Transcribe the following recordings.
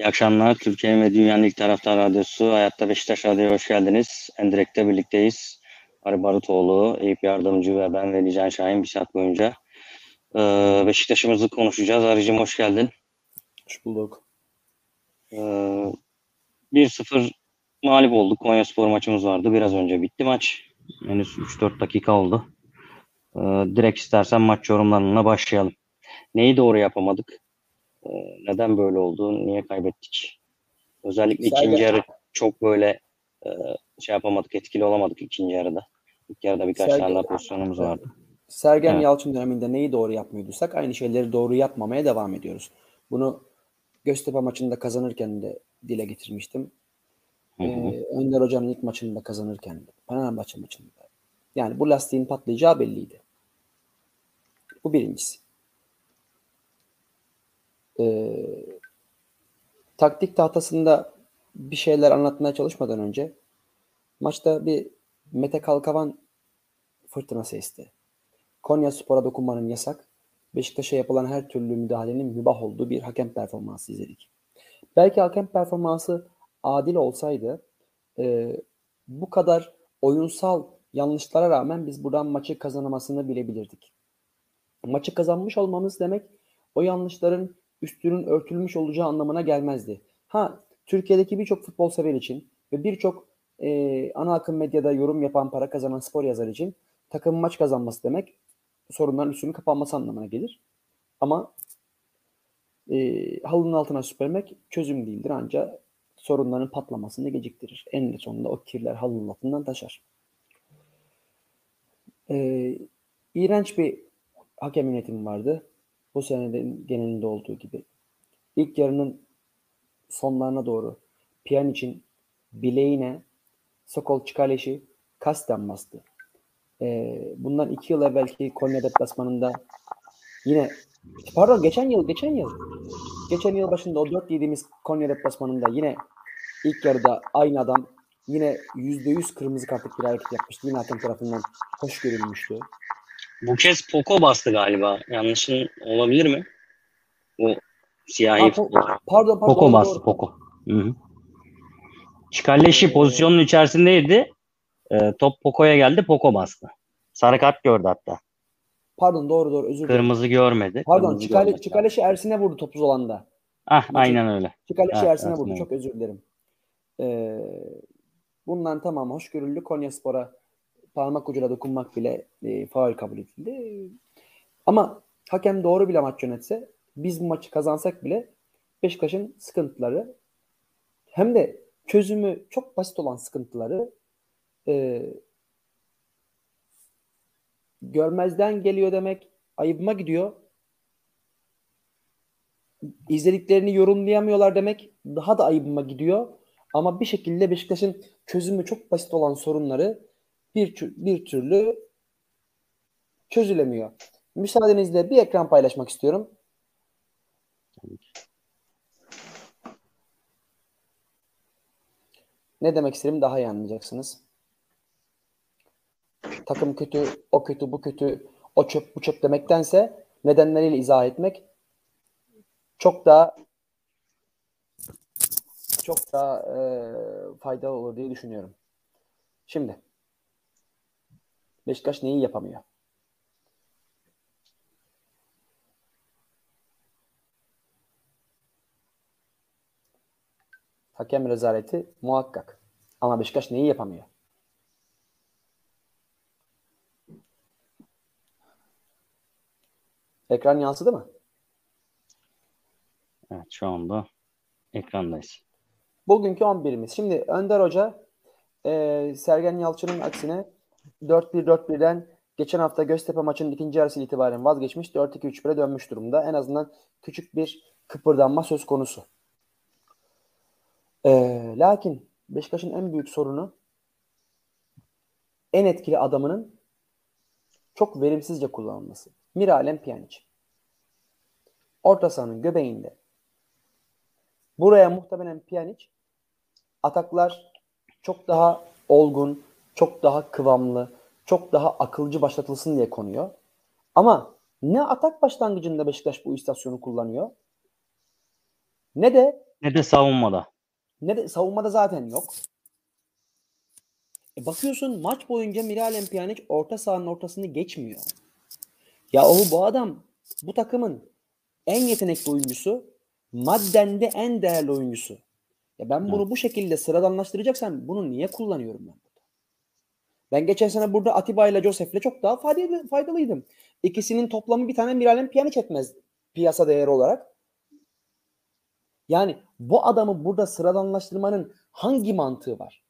İyi akşamlar. Türkiye ve Dünyanın ilk taraftar radyosu Hayatta Beşiktaş Radyo'ya hoş geldiniz. Endirek'te birlikteyiz. Ali Barutoğlu, Eyüp Yardımcı ve ben Veli Can Şahin bir saat boyunca e, Beşiktaş'ımızı konuşacağız. Arıcım hoş geldin. Hoş bulduk. E, 1-0 mağlup olduk. Konya Spor maçımız vardı. Biraz önce bitti maç. Henüz 3-4 dakika oldu. E, direkt istersen maç yorumlarına başlayalım. Neyi doğru yapamadık? E, neden böyle oldu? Niye kaybettik? Özellikle Sergen- ikinci yarı çok böyle e, şey yapamadık, etkili olamadık ikinci yarıda. İlk yarıda birkaç Sergen- tane daha pozisyonumuz vardı. Sergen Evet. Yalçın döneminde neyi doğru yapmıyorduysak aynı şeyleri doğru yapmamaya devam ediyoruz. Bunu Göztepe maçında kazanırken de dile getirmiştim. Hı hı. Ee, Önder Hoca'nın ilk maçında kazanırken de. Fenerbahçe maçında. Yani bu lastiğin patlayacağı belliydi. Bu birincisi. Ee, taktik tahtasında bir şeyler anlatmaya çalışmadan önce maçta bir Mete Kalkavan fırtınası esti. Konya Spor'a dokunmanın yasak, Beşiktaş'a yapılan her türlü müdahalenin mübah olduğu bir hakem performansı izledik. Belki hakem performansı adil olsaydı e, bu kadar oyunsal yanlışlara rağmen biz buradan maçı kazanamasını bilebilirdik. Maçı kazanmış olmamız demek o yanlışların üstünün örtülmüş olacağı anlamına gelmezdi. Ha Türkiye'deki birçok futbol sever için ve birçok e, ana akım medyada yorum yapan para kazanan spor yazar için takım maç kazanması demek sorunların üstünün kapanması anlamına gelir. Ama e, halının altına süpürmek çözüm değildir ancak sorunların patlamasını geciktirir. En sonunda o kirler halının altından taşar. E, iğrenç bir hakem yönetimi vardı. Bu senenin genelinde olduğu gibi. İlk yarının sonlarına doğru Pjanic'in bileğine Sokol Çikaleş'i kasten bastı. Ee, bundan iki yıl evvelki Konya deplasmanında yine pardon geçen yıl geçen yıl geçen yıl başında o 4 yediğimiz Konya deplasmanında yine ilk yarıda aynı adam yine %100 kırmızı kartlık bir hareket yapmıştı. Yine hakem tarafından hoş görülmüştü. Bu kez Poco bastı galiba. Yanlışın olabilir mi? Bu siyahi Ha, po- pardon pardon. Poco doğru, bastı doğru. Poco. Hı hı. Çikalleşi pozisyonun içerisindeydi. Ee, top Poco'ya geldi. Poco bastı. Sarı kart gördü hatta. Pardon doğru doğru özür dilerim. Kırmızı görmedi. Pardon Kırmızı Çikale, görmedi. Çikaleş'i Ersin'e vurdu topuz olanda. Ah aynen öyle. Çikaleş'i Evet, Ersin'e vurdu. vurdu. Çok özür dilerim. Ee, bundan tamam hoş görüldü. Konya Spor'a parmak ucuyla dokunmak bile e, faul kabul edildi. Ama hakem doğru bile maç yönetse biz bu maçı kazansak bile Beşiktaş'ın sıkıntıları hem de çözümü çok basit olan sıkıntıları e, görmezden geliyor demek ayıbıma gidiyor. İzlediklerini yorumlayamıyorlar demek daha da ayıbıma gidiyor. Ama bir şekilde Beşiktaş'ın çözümü çok basit olan sorunları bir, bir türlü çözülemiyor. Müsaadenizle bir ekran paylaşmak istiyorum. Ne demek istediğimi daha iyi anlayacaksınız. Takım kötü, o kötü, bu kötü, o çöp, bu çöp demektense nedenleriyle izah etmek çok daha çok daha e, faydalı olur diye düşünüyorum. Şimdi Beşiktaş neyi yapamıyor? Hakem rezaleti muhakkak. Ama Beşiktaş neyi yapamıyor? Ekran yansıdı mı? Evet şu anda ekrandayız. Bugünkü 11'imiz. Şimdi Önder Hoca e, Sergen Yalçın'ın aksine 4-1-4-1'den geçen hafta Göztepe maçının ikinci yarısı itibaren vazgeçmiş 4-2-3-1'e dönmüş durumda. En azından küçük bir kıpırdanma söz konusu. E, lakin Beşiktaş'ın en büyük sorunu en etkili adamının çok verimsizce kullanılması. Miralem Pjanic. Orta sahanın göbeğinde. Buraya muhtemelen Pjanic ataklar çok daha olgun, çok daha kıvamlı, çok daha akılcı başlatılsın diye konuyor. Ama ne atak başlangıcında Beşiktaş bu istasyonu kullanıyor ne de Ne de savunmada. Ne de savunmada zaten yok. E bakıyorsun maç boyunca Miralem Pjanic orta sahanın ortasını geçmiyor. Ya o bu adam bu takımın en yetenekli oyuncusu, madden de en değerli oyuncusu. Ya ben bunu bu şekilde sıradanlaştıracaksam bunu niye kullanıyorum ben? Ben geçen sene burada Atiba ile Josef'le çok daha faydalı, faydalıydım. İkisinin toplamı bir tane Miralem Pjanic etmez piyasa değeri olarak. Yani bu adamı burada sıradanlaştırmanın hangi mantığı var?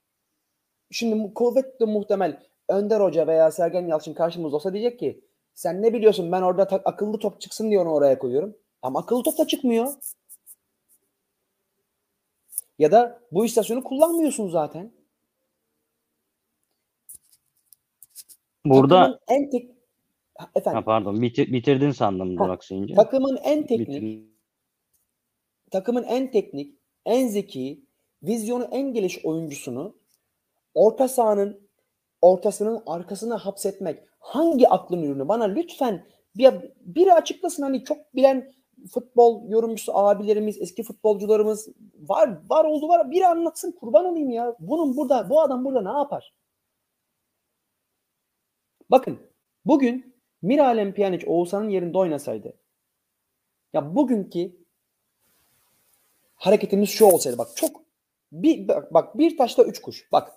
Şimdi kuvvetle muhtemel Önder Hoca veya Sergen Yalçın karşımızda olsa diyecek ki sen ne biliyorsun ben orada ta- akıllı top çıksın diye onu oraya koyuyorum. Ama akıllı top da çıkmıyor. Ya da bu istasyonu kullanmıyorsun zaten. Burada Takımın en tek efendim ha, pardon bitir, bitirdin sandım Ha, Burak Sayınca. takımın en teknik Bitir- takımın en teknik, en zeki, vizyonu en geniş oyuncusunu orta sahanın ortasının arkasına hapsetmek hangi aklın ürünü? Bana lütfen bir, biri açıklasın hani çok bilen futbol yorumcusu abilerimiz, eski futbolcularımız var var oldu var. Biri anlatsın kurban olayım ya. Bunun burada bu adam burada ne yapar? Bakın bugün Miralem Pjanic Oğuzhan'ın yerinde oynasaydı ya bugünkü hareketimiz şu olsaydı bak çok bir bak, bak bir taşla üç kuş. Bak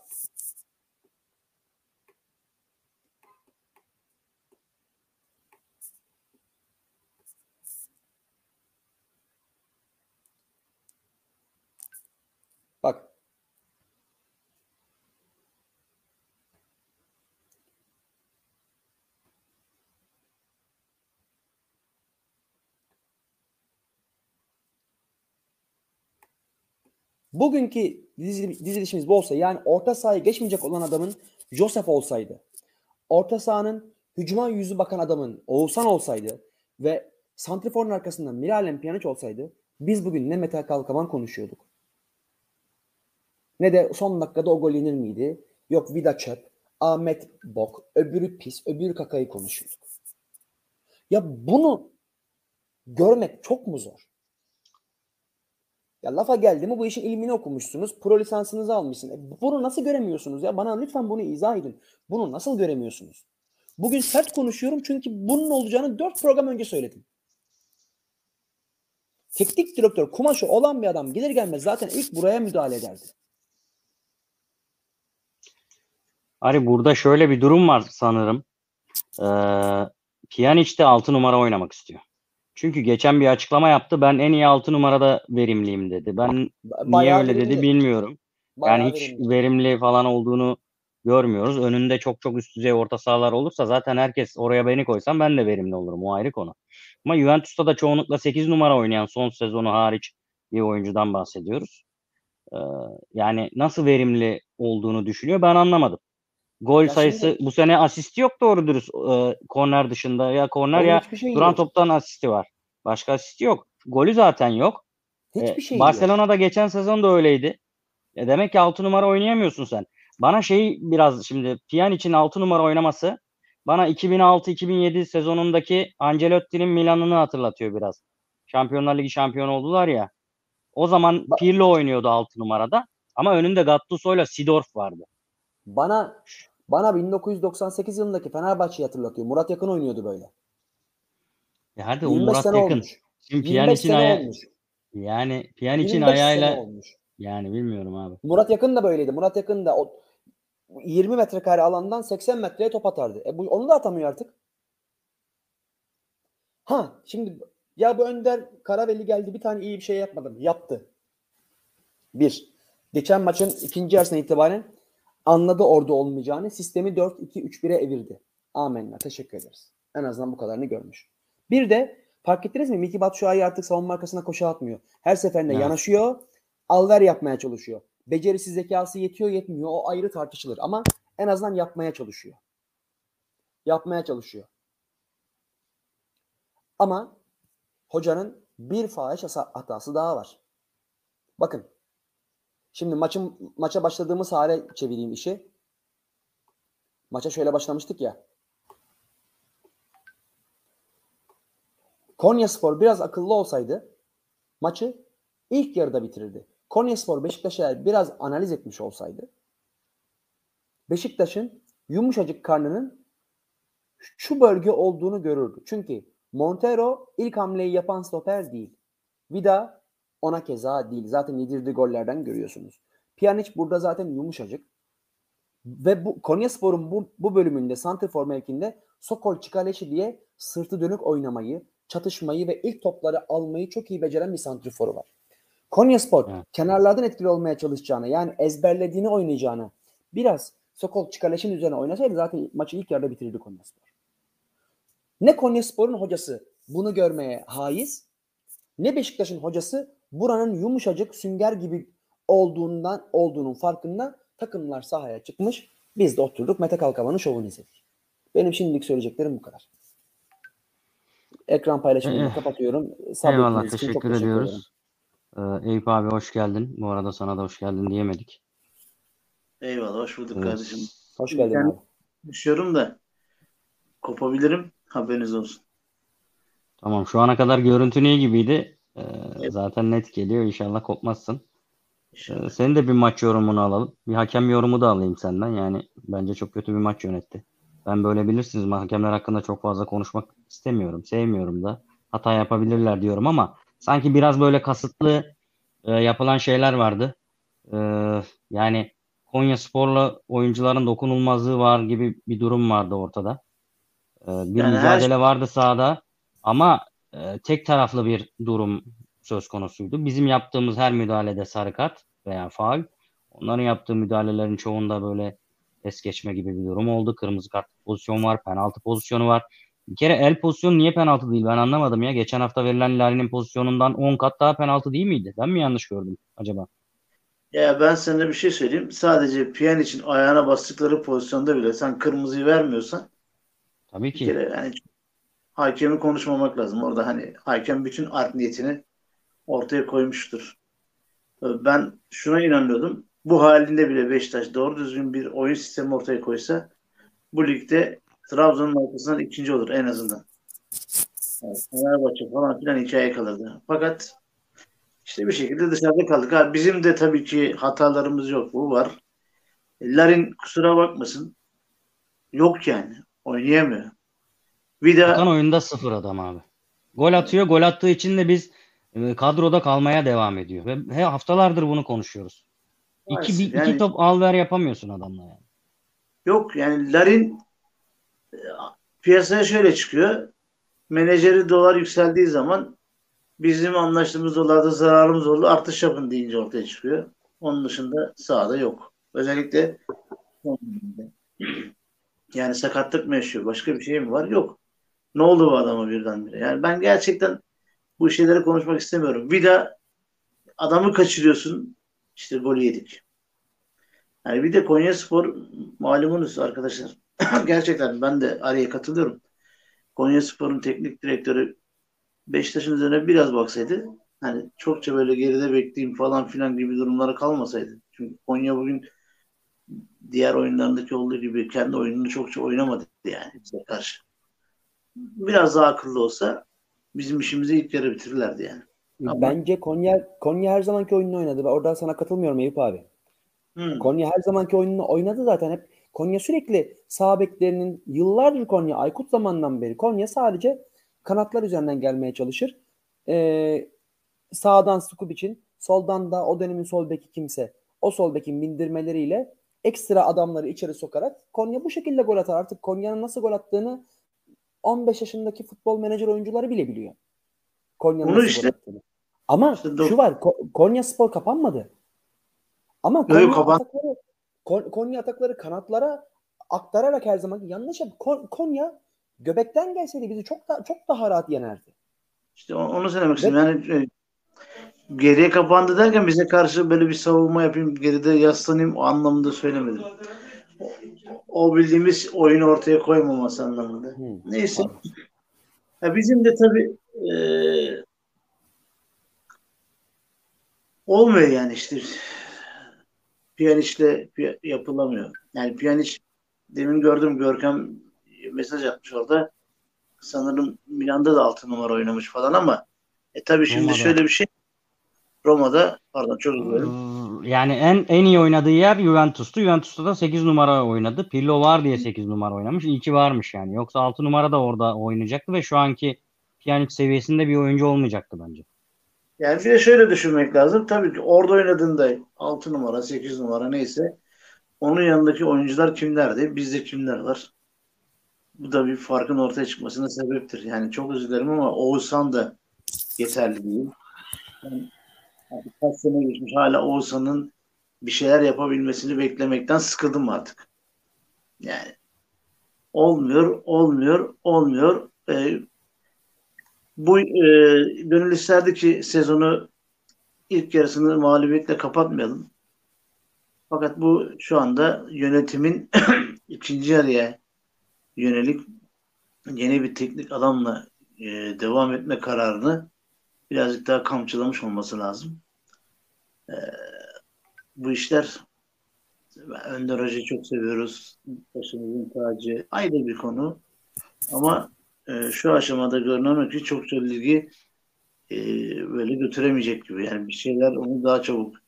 Bak. Bugünkü dizi- dizilişimiz bu olsa yani orta sahaya geçmeyecek olan adamın Joseph olsaydı, orta sahanın hücuma yüzü bakan adamın Oğuzhan olsaydı ve santriforun arkasında Miralem Pjanic olsaydı biz bugün ne Mete Kalkavan konuşuyorduk. Ne de son dakikada o gol yenir miydi? Yok Vida çöp, Ahmet bok, öbürü pis, öbürü kakayı konuşuyorduk. Ya bunu görmek çok mu zor? Ya lafa geldi mi bu işin ilmini okumuşsunuz, pro lisansınızı almışsınız. E bunu nasıl göremiyorsunuz ya? Bana lütfen bunu izah edin. Bunu nasıl göremiyorsunuz? Bugün sert konuşuyorum çünkü bunun olacağını dört program önce söyledim. Teknik direktör kumaşı olan bir adam gelir gelmez zaten ilk buraya müdahale ederdi. Ari burada şöyle bir durum var sanırım. Ee, Pjanic de 6 numara oynamak istiyor. Çünkü geçen bir açıklama yaptı. Ben en iyi 6 numarada verimliyim dedi. Ben niye Bayağı öyle dedi bilmiyorum. Bayağı yani hiç verimli. verimli falan olduğunu görmüyoruz. Önünde çok çok üst düzey orta sahalar olursa zaten herkes oraya beni koysam ben de verimli olurum. O ayrı konu. Ama Juventus'ta da çoğunlukla 8 numara oynayan son sezonu hariç bir oyuncudan bahsediyoruz. Ee, yani nasıl verimli olduğunu düşünüyor ben anlamadım. Gol Ya sayısı şimdi- bu sene asisti yok doğru dürüst e, korner dışında. Ya korner ya hiçbir şeyi duran yok. toptan asisti var. Başka asisti yok. Golü zaten yok. Hiçbir E, şey yok. Barcelona'da geçen sezon da öyleydi. E, demek ki 6 numara oynayamıyorsun sen. Bana şey biraz şimdi Pjanic'in 6 numara oynaması bana 2006-2007 sezonundaki Ancelotti'nin Milan'ını hatırlatıyor biraz. Şampiyonlar Ligi şampiyonu oldular ya. O zaman Pirlo oynuyordu 6 numarada ama önünde Gattuso'yla Sidorf vardı. Bana bana 1998 yılındaki Fenerbahçe'yi hatırlatıyor. Murat Yakın oynuyordu böyle. Ya hadi o 25 Murat Yakın. olmuş. Şimdi 25 Pjanic'in sene aya olmuş. yani Pjanic'in 25 sene ayağıyla olmuş. yani bilmiyorum abi. Murat Yakın da böyleydi. Murat Yakın da o 20 metrekare alandan 80 metreye top atardı. E bu, onu da atamıyor artık. Ha şimdi ya bu Önder Karaveli geldi bir tane iyi bir şey yapmadım. Yaptı. Bir. Geçen maçın ikinci yarısına itibaren anladı orada olmayacağını. Sistemi 4-2-3-1'e evirdi. Amenna. Teşekkür ederiz. En azından bu kadarını görmüş. Bir de fark ettiniz mi? Miki Batshuayi artık savunma arkasına koşu atmıyor. Her seferinde Evet. yanaşıyor. Alver yapmaya çalışıyor. Becerisi zekası yetiyor yetmiyor. O ayrı tartışılır. Ama en azından yapmaya çalışıyor. Yapmaya çalışıyor. Ama hocanın bir fahiş hatası daha var. Bakın. Şimdi maçın maça başladığımız hale çevireyim işi. Maça şöyle başlamıştık ya. Konyaspor biraz akıllı olsaydı maçı ilk yarıda bitirirdi. Konyaspor Beşiktaş'a eğer biraz analiz etmiş olsaydı Beşiktaş'ın yumuşacık karnının şu bölge olduğunu görürdü. Çünkü Montero ilk hamleyi yapan stoper değil. Vida ona keza değil. Zaten yedirdiği gollerden görüyorsunuz. Pjanic burada zaten yumuşacık. Ve bu Konyaspor'un bu, bu bölümünde santrfor mevkinde Sokol Çikaleşi diye sırtı dönük oynamayı, çatışmayı ve ilk topları almayı çok iyi beceren bir santriforu var. Konyaspor Evet. kenarlardan etkili olmaya çalışacağını yani ezberlediğini oynayacağını biraz Sokol Çikaleş'in üzerine oynasaydı zaten maçı ilk yarıda bitirirdi Konyaspor. Ne Konyaspor'un hocası bunu görmeye haiz ne Beşiktaş'ın hocası buranın yumuşacık sünger gibi olduğundan olduğunun farkında takımlar sahaya çıkmış. Biz de oturduk Mete Kalkavan'ın şovunu izledik. Benim şimdilik söyleyeceklerim bu kadar. Ekran paylaşımını Eh, kapatıyorum. Eyvallah Sabrettiğiniz için çok teşekkür ederim. ediyoruz. Ee, Eyüp abi hoş geldin. Bu arada sana da hoş geldin diyemedik. Eyvallah hoş bulduk Evet. kardeşim. Hoş geldin Yani- abi. Düşüyorum da kopabilirim. Haberiniz olsun. Tamam şu ana kadar görüntün iyi gibiydi. Ee, Evet. zaten net geliyor. İnşallah kopmazsın. Ee, İnşallah. senin de bir maç yorumunu alalım. Bir hakem yorumu da alayım senden. Yani bence çok kötü bir maç yönetti. Ben böyle bilirsiniz hakemler hakkında çok fazla konuşmak istemiyorum. Sevmiyorum da. Hata yapabilirler diyorum ama sanki biraz böyle kasıtlı e, yapılan şeyler vardı. Ee, yani Konya Spor'la oyuncuların dokunulmazlığı var gibi bir durum vardı ortada. Ee, bir Yani her- mücadele vardı sahada ama e, tek taraflı bir durum söz konusuydu. Bizim yaptığımız her müdahalede sarı kart veya faul. Onların yaptığı müdahalelerin çoğunda böyle es geçme gibi bir durum oldu. Kırmızı kart pozisyon var, penaltı pozisyonu var. Bir kere el pozisyonu niye penaltı değil ben anlamadım ya. Geçen hafta verilen Lari'nin pozisyonundan 10 kat daha penaltı değil miydi? Ben mi yanlış gördüm acaba? Ya ben sana bir şey söyleyeyim. Sadece piyan için ayağına bastıkları pozisyonda bile sen kırmızıyı vermiyorsan Tabii bir ki. kere yani hakemi konuşmamak lazım. Orada hani hakem bütün art niyetini ortaya koymuştur. Ben şuna inanıyordum. Bu halinde bile Beşiktaş doğru düzgün bir oyun sistemi ortaya koysa bu ligde Trabzon'un arkasından ikinci olur en azından. Yani Fenerbahçe falan filan hikaye kalırdı. Fakat işte bir şekilde dışarıda kaldık. Ha, bizim de tabii ki hatalarımız yok. Bu var. Larin kusura bakmasın. Yok yani. Oynayamıyor. De Okan oyunda sıfır adam abi. Gol atıyor. Gol attığı için de biz e, kadroda kalmaya devam ediyor. Ve he, haftalardır bunu konuşuyoruz. İki, Maalesef. bir, iki Yani- top al ver yapamıyorsun adamla yani. Yok yani Larin e, piyasaya şöyle çıkıyor. Menajeri dolar yükseldiği zaman bizim anlaştığımız dolarda zararımız oldu. Artış yapın deyince ortaya çıkıyor. Onun dışında sahada yok. Özellikle yani sakatlık mı yaşıyor? Başka bir şey mi var? Yok. Ne oldu bu adama birdenbire? Yani ben gerçekten bu şeyleri konuşmak istemiyorum. Bir de adamı kaçırıyorsun. İşte golü yedik. Yani bir de Konya Spor malumunuz arkadaşlar. Gerçekten ben de araya katılıyorum. Konya Spor'un teknik direktörü Beşiktaş'ın üzerine biraz baksaydı hani çokça böyle geride bekleyeyim falan filan gibi durumlara kalmasaydı. Çünkü Konya bugün diğer oyunlarındaki olduğu gibi kendi oyununu çokça oynamadı yani bize karşı. Biraz daha akıllı olsa bizim işimizi ilk yarı bitirirlerdi yani. Ama- Bence Konya Konya her zamanki oyununu oynadı. Ben Orada sana katılmıyorum Eyüp abi. Hmm. Konya her zamanki oyununu oynadı zaten. Hep Konya sürekli sağ beklerinin yıllardır Konya Aykut zamandan beri Konya sadece kanatlar üzerinden gelmeye çalışır. Ee, sağdan Skubic'in, soldan da o dönemin sol beki kimse o sol bekin bindirmeleriyle ekstra adamları içeri sokarak Konya bu şekilde gol atar. Artık Konya'nın nasıl gol attığını 15 yaşındaki futbol menajer oyuncuları bile biliyor. Konya'nın Bunu işte-. Ama İşte şu var Ko- Konya Spor kapanmadı. Ama Yok, Konya kapan- atakları Kon- Konya atakları kanatlara aktararak her zaman yanlış yap. Kon- Konya göbekten gelseydi bizi çok da çok daha rahat yenerdi. İşte onu söylemek istedim. Yani e, geriye kapandı derken bize karşı böyle bir savunma yapayım, geride yaslanayım o anlamında söylemedim. O, bildiğimiz oyunu ortaya koymaması anlamında. Hı. Neyse. Ya bizim de tabii e, olmuyor yani işte. Piyaniçle pi- yapılamıyor. Yani Piyaniç demin gördüm Görkem mesaj atmış orada. Sanırım Milan'da da altı numara oynamış falan ama e tabii şimdi Roma'da. şöyle bir şey Roma'da pardon çok özür dilerim. Yani en en iyi oynadığı yer Juventus'tu. Juventus'ta da 8 numara oynadı. Pirlo var diye 8 numara oynamış. İyi ki varmış yani. Yoksa 6 numara da orada oynayacaktı ve şu anki Pjanic seviyesinde bir oyuncu olmayacaktı bence. Yani bir de şöyle düşünmek lazım. Tabii orada oynadığında 6 numara, 8 numara neyse onun yanındaki oyuncular kimlerdi? Bizde kimler var? Bu da bir farkın ortaya çıkmasına sebeptir. Yani çok özür dilerim ama Oğuzhan da yeterli değil. Yani kaç sene geçmiş hala Oğuzhan'ın bir şeyler yapabilmesini beklemekten sıkıldım artık. Yani olmuyor, olmuyor, olmuyor. Ee, bu e, gönül isterdi ki sezonu ilk yarısını mağlubiyetle kapatmayalım. Fakat bu şu anda yönetimin ikinci yarıya yönelik yeni bir teknik adamla e, devam etme kararını birazcık daha kamçılamış olması lazım. E, bu işler Önder Hoca'yı çok seviyoruz. Başımızın tacı. Ayrı bir konu. Ama e, şu aşamada görünen ki çok ligi e, böyle götüremeyecek gibi. Yani bir şeyler onu daha çabuk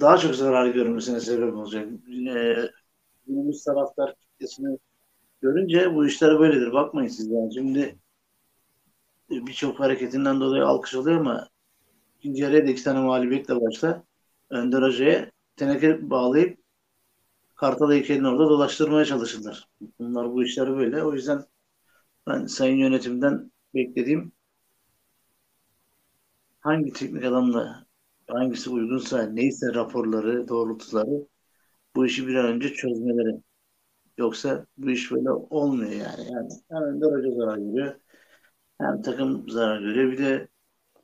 daha çok zarar görmesine sebep olacak. E, günümüz taraftar kitlesini görünce bu işler böyledir. Bakmayın siz yani. Şimdi birçok hareketinden dolayı alkış oluyor ama ikinci yarıya da iki tane mağlubiyetle başla. Önder Hoca'ya teneke bağlayıp Kartal heykelini orada dolaştırmaya çalışırlar. Bunlar bu işler böyle. O yüzden ben sayın yönetimden beklediğim hangi teknik adamla hangisi uygunsa neyse raporları, doğrultuları bu işi bir an önce çözmeleri. Yoksa bu iş böyle olmuyor yani. Yani hem Önder Hoca zarar görüyor hem takım zarar görüyor. Bir de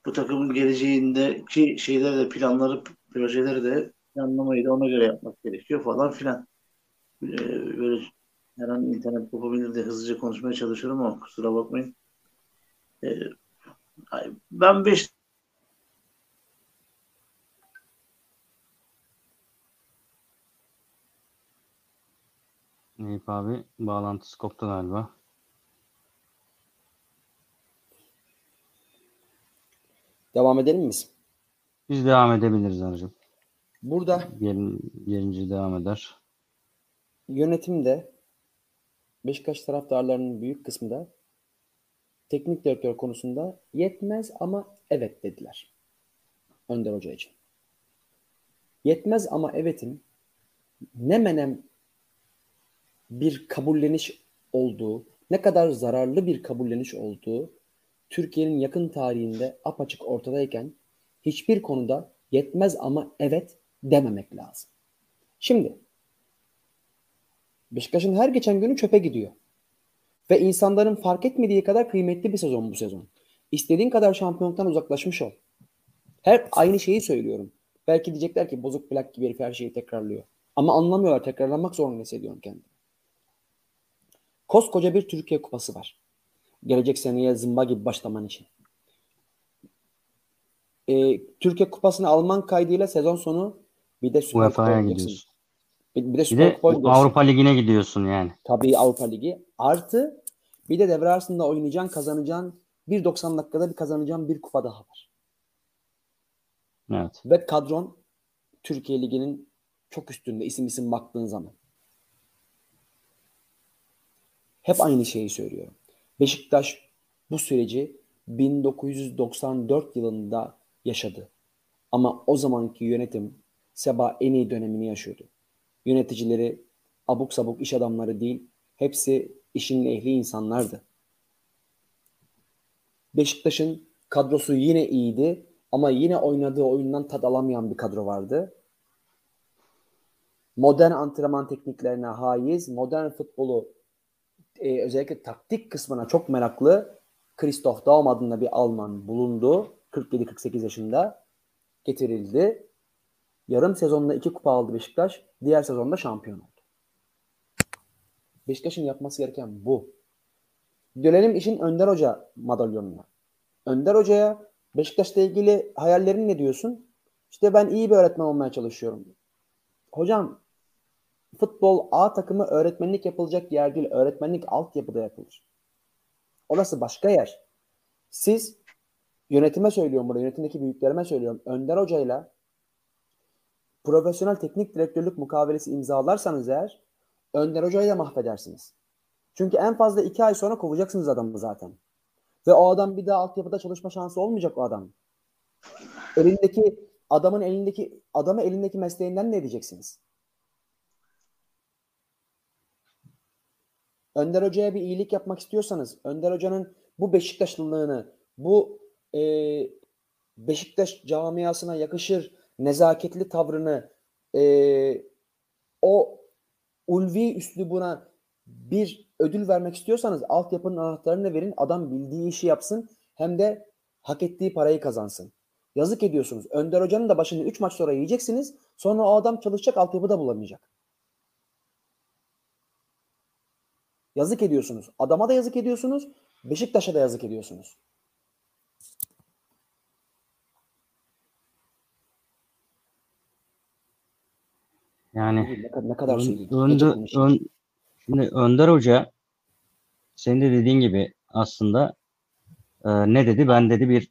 bu takımın geleceğindeki şeyleri de planları, projeleri de planlamayı da ona göre yapmak gerekiyor falan filan. Ee, böyle her an internet kopabilir de hızlıca konuşmaya çalışıyorum ama kusura bakmayın. Ee, ben 5 Eyüp abi bağlantısı koptu galiba. Devam edelim mi biz? Biz devam edebiliriz Arıcım. Burada Yerin, yerinci devam eder. yönetimde Beşiktaş taraftarlarının büyük kısmı da teknik direktör konusunda yetmez ama evet dediler. Önder Hoca için. Yetmez ama evetin ne menem bir kabulleniş olduğu, ne kadar zararlı bir kabulleniş olduğu Türkiye'nin yakın tarihinde apaçık ortadayken hiçbir konuda yetmez ama evet dememek lazım. Şimdi Beşiktaş'ın her geçen günü çöpe gidiyor. Ve insanların fark etmediği kadar kıymetli bir sezon bu sezon. İstediğin kadar şampiyonluktan uzaklaşmış ol. Hep aynı şeyi söylüyorum. Belki diyecekler ki bozuk plak gibi herif her şeyi tekrarlıyor. Ama anlamıyorlar. Tekrarlamak zorunda hissediyorum kendimi. Koskoca bir Türkiye kupası var. Gelecek seneye zımba gibi başlaman için. Ee, Türkiye kupasını alman kaydıyla sezon sonu bir de Süper UEFA'ya oynayacaksın. gidiyorsun. Bir, bir de Bir de oynayacaksın. Avrupa Ligi'ne gidiyorsun yani. Tabii Avrupa Ligi. Artı bir de devre arasında oynayacağın, kazanacağın 1.90 dakikada bir kazanacağın bir kupa daha var. Evet. Ve kadron Türkiye Ligi'nin çok üstünde isim isim baktığın zaman. Hep aynı şeyi söylüyorum. Beşiktaş bu süreci 1994 yılında yaşadı. Ama o zamanki yönetim Seba en iyi dönemini yaşıyordu. Yöneticileri abuk sabuk iş adamları değil, hepsi işin ehli insanlardı. Beşiktaş'ın kadrosu yine iyiydi ama yine oynadığı oyundan tad alamayan bir kadro vardı. Modern antrenman tekniklerine haiz, modern futbolu e, özellikle taktik kısmına çok meraklı Christoph Daum adında bir Alman bulundu. 47-48 yaşında getirildi. Yarım sezonda iki kupa aldı Beşiktaş. Diğer sezonda şampiyon oldu. Beşiktaş'ın yapması gereken bu. Dönelim işin Önder Hoca madalyonuna. Önder Hoca'ya Beşiktaş'la ilgili hayallerin ne diyorsun? İşte ben iyi bir öğretmen olmaya çalışıyorum. Hocam futbol A takımı öğretmenlik yapılacak yer değil. Öğretmenlik altyapıda yapılır. Orası başka yer. Siz yönetime söylüyorum burada, yönetimdeki büyüklerime söylüyorum. Önder Hoca'yla profesyonel teknik direktörlük mukavelesi imzalarsanız eğer Önder Hoca'yı da mahvedersiniz. Çünkü en fazla iki ay sonra kovacaksınız adamı zaten. Ve o adam bir daha altyapıda çalışma şansı olmayacak o adam. Elindeki adamın elindeki adamı elindeki mesleğinden ne edeceksiniz? Önder Hoca'ya bir iyilik yapmak istiyorsanız, Önder Hoca'nın bu Beşiktaşlılığını, bu e, Beşiktaş camiasına yakışır nezaketli tavrını, e, o ulvi üslubuna bir ödül vermek istiyorsanız altyapının anahtarını verin. Adam bildiği işi yapsın. Hem de hak ettiği parayı kazansın. Yazık ediyorsunuz. Önder Hoca'nın da başını 3 maç sonra yiyeceksiniz. Sonra o adam çalışacak altyapıda bulamayacak. Yazık ediyorsunuz. Adama da yazık ediyorsunuz. Beşiktaş'a da yazık ediyorsunuz. Yani Ne kadar, ne kadar Ön- ön, şimdi Önder Hoca senin de dediğin gibi aslında e, ne dedi? Ben dedi bir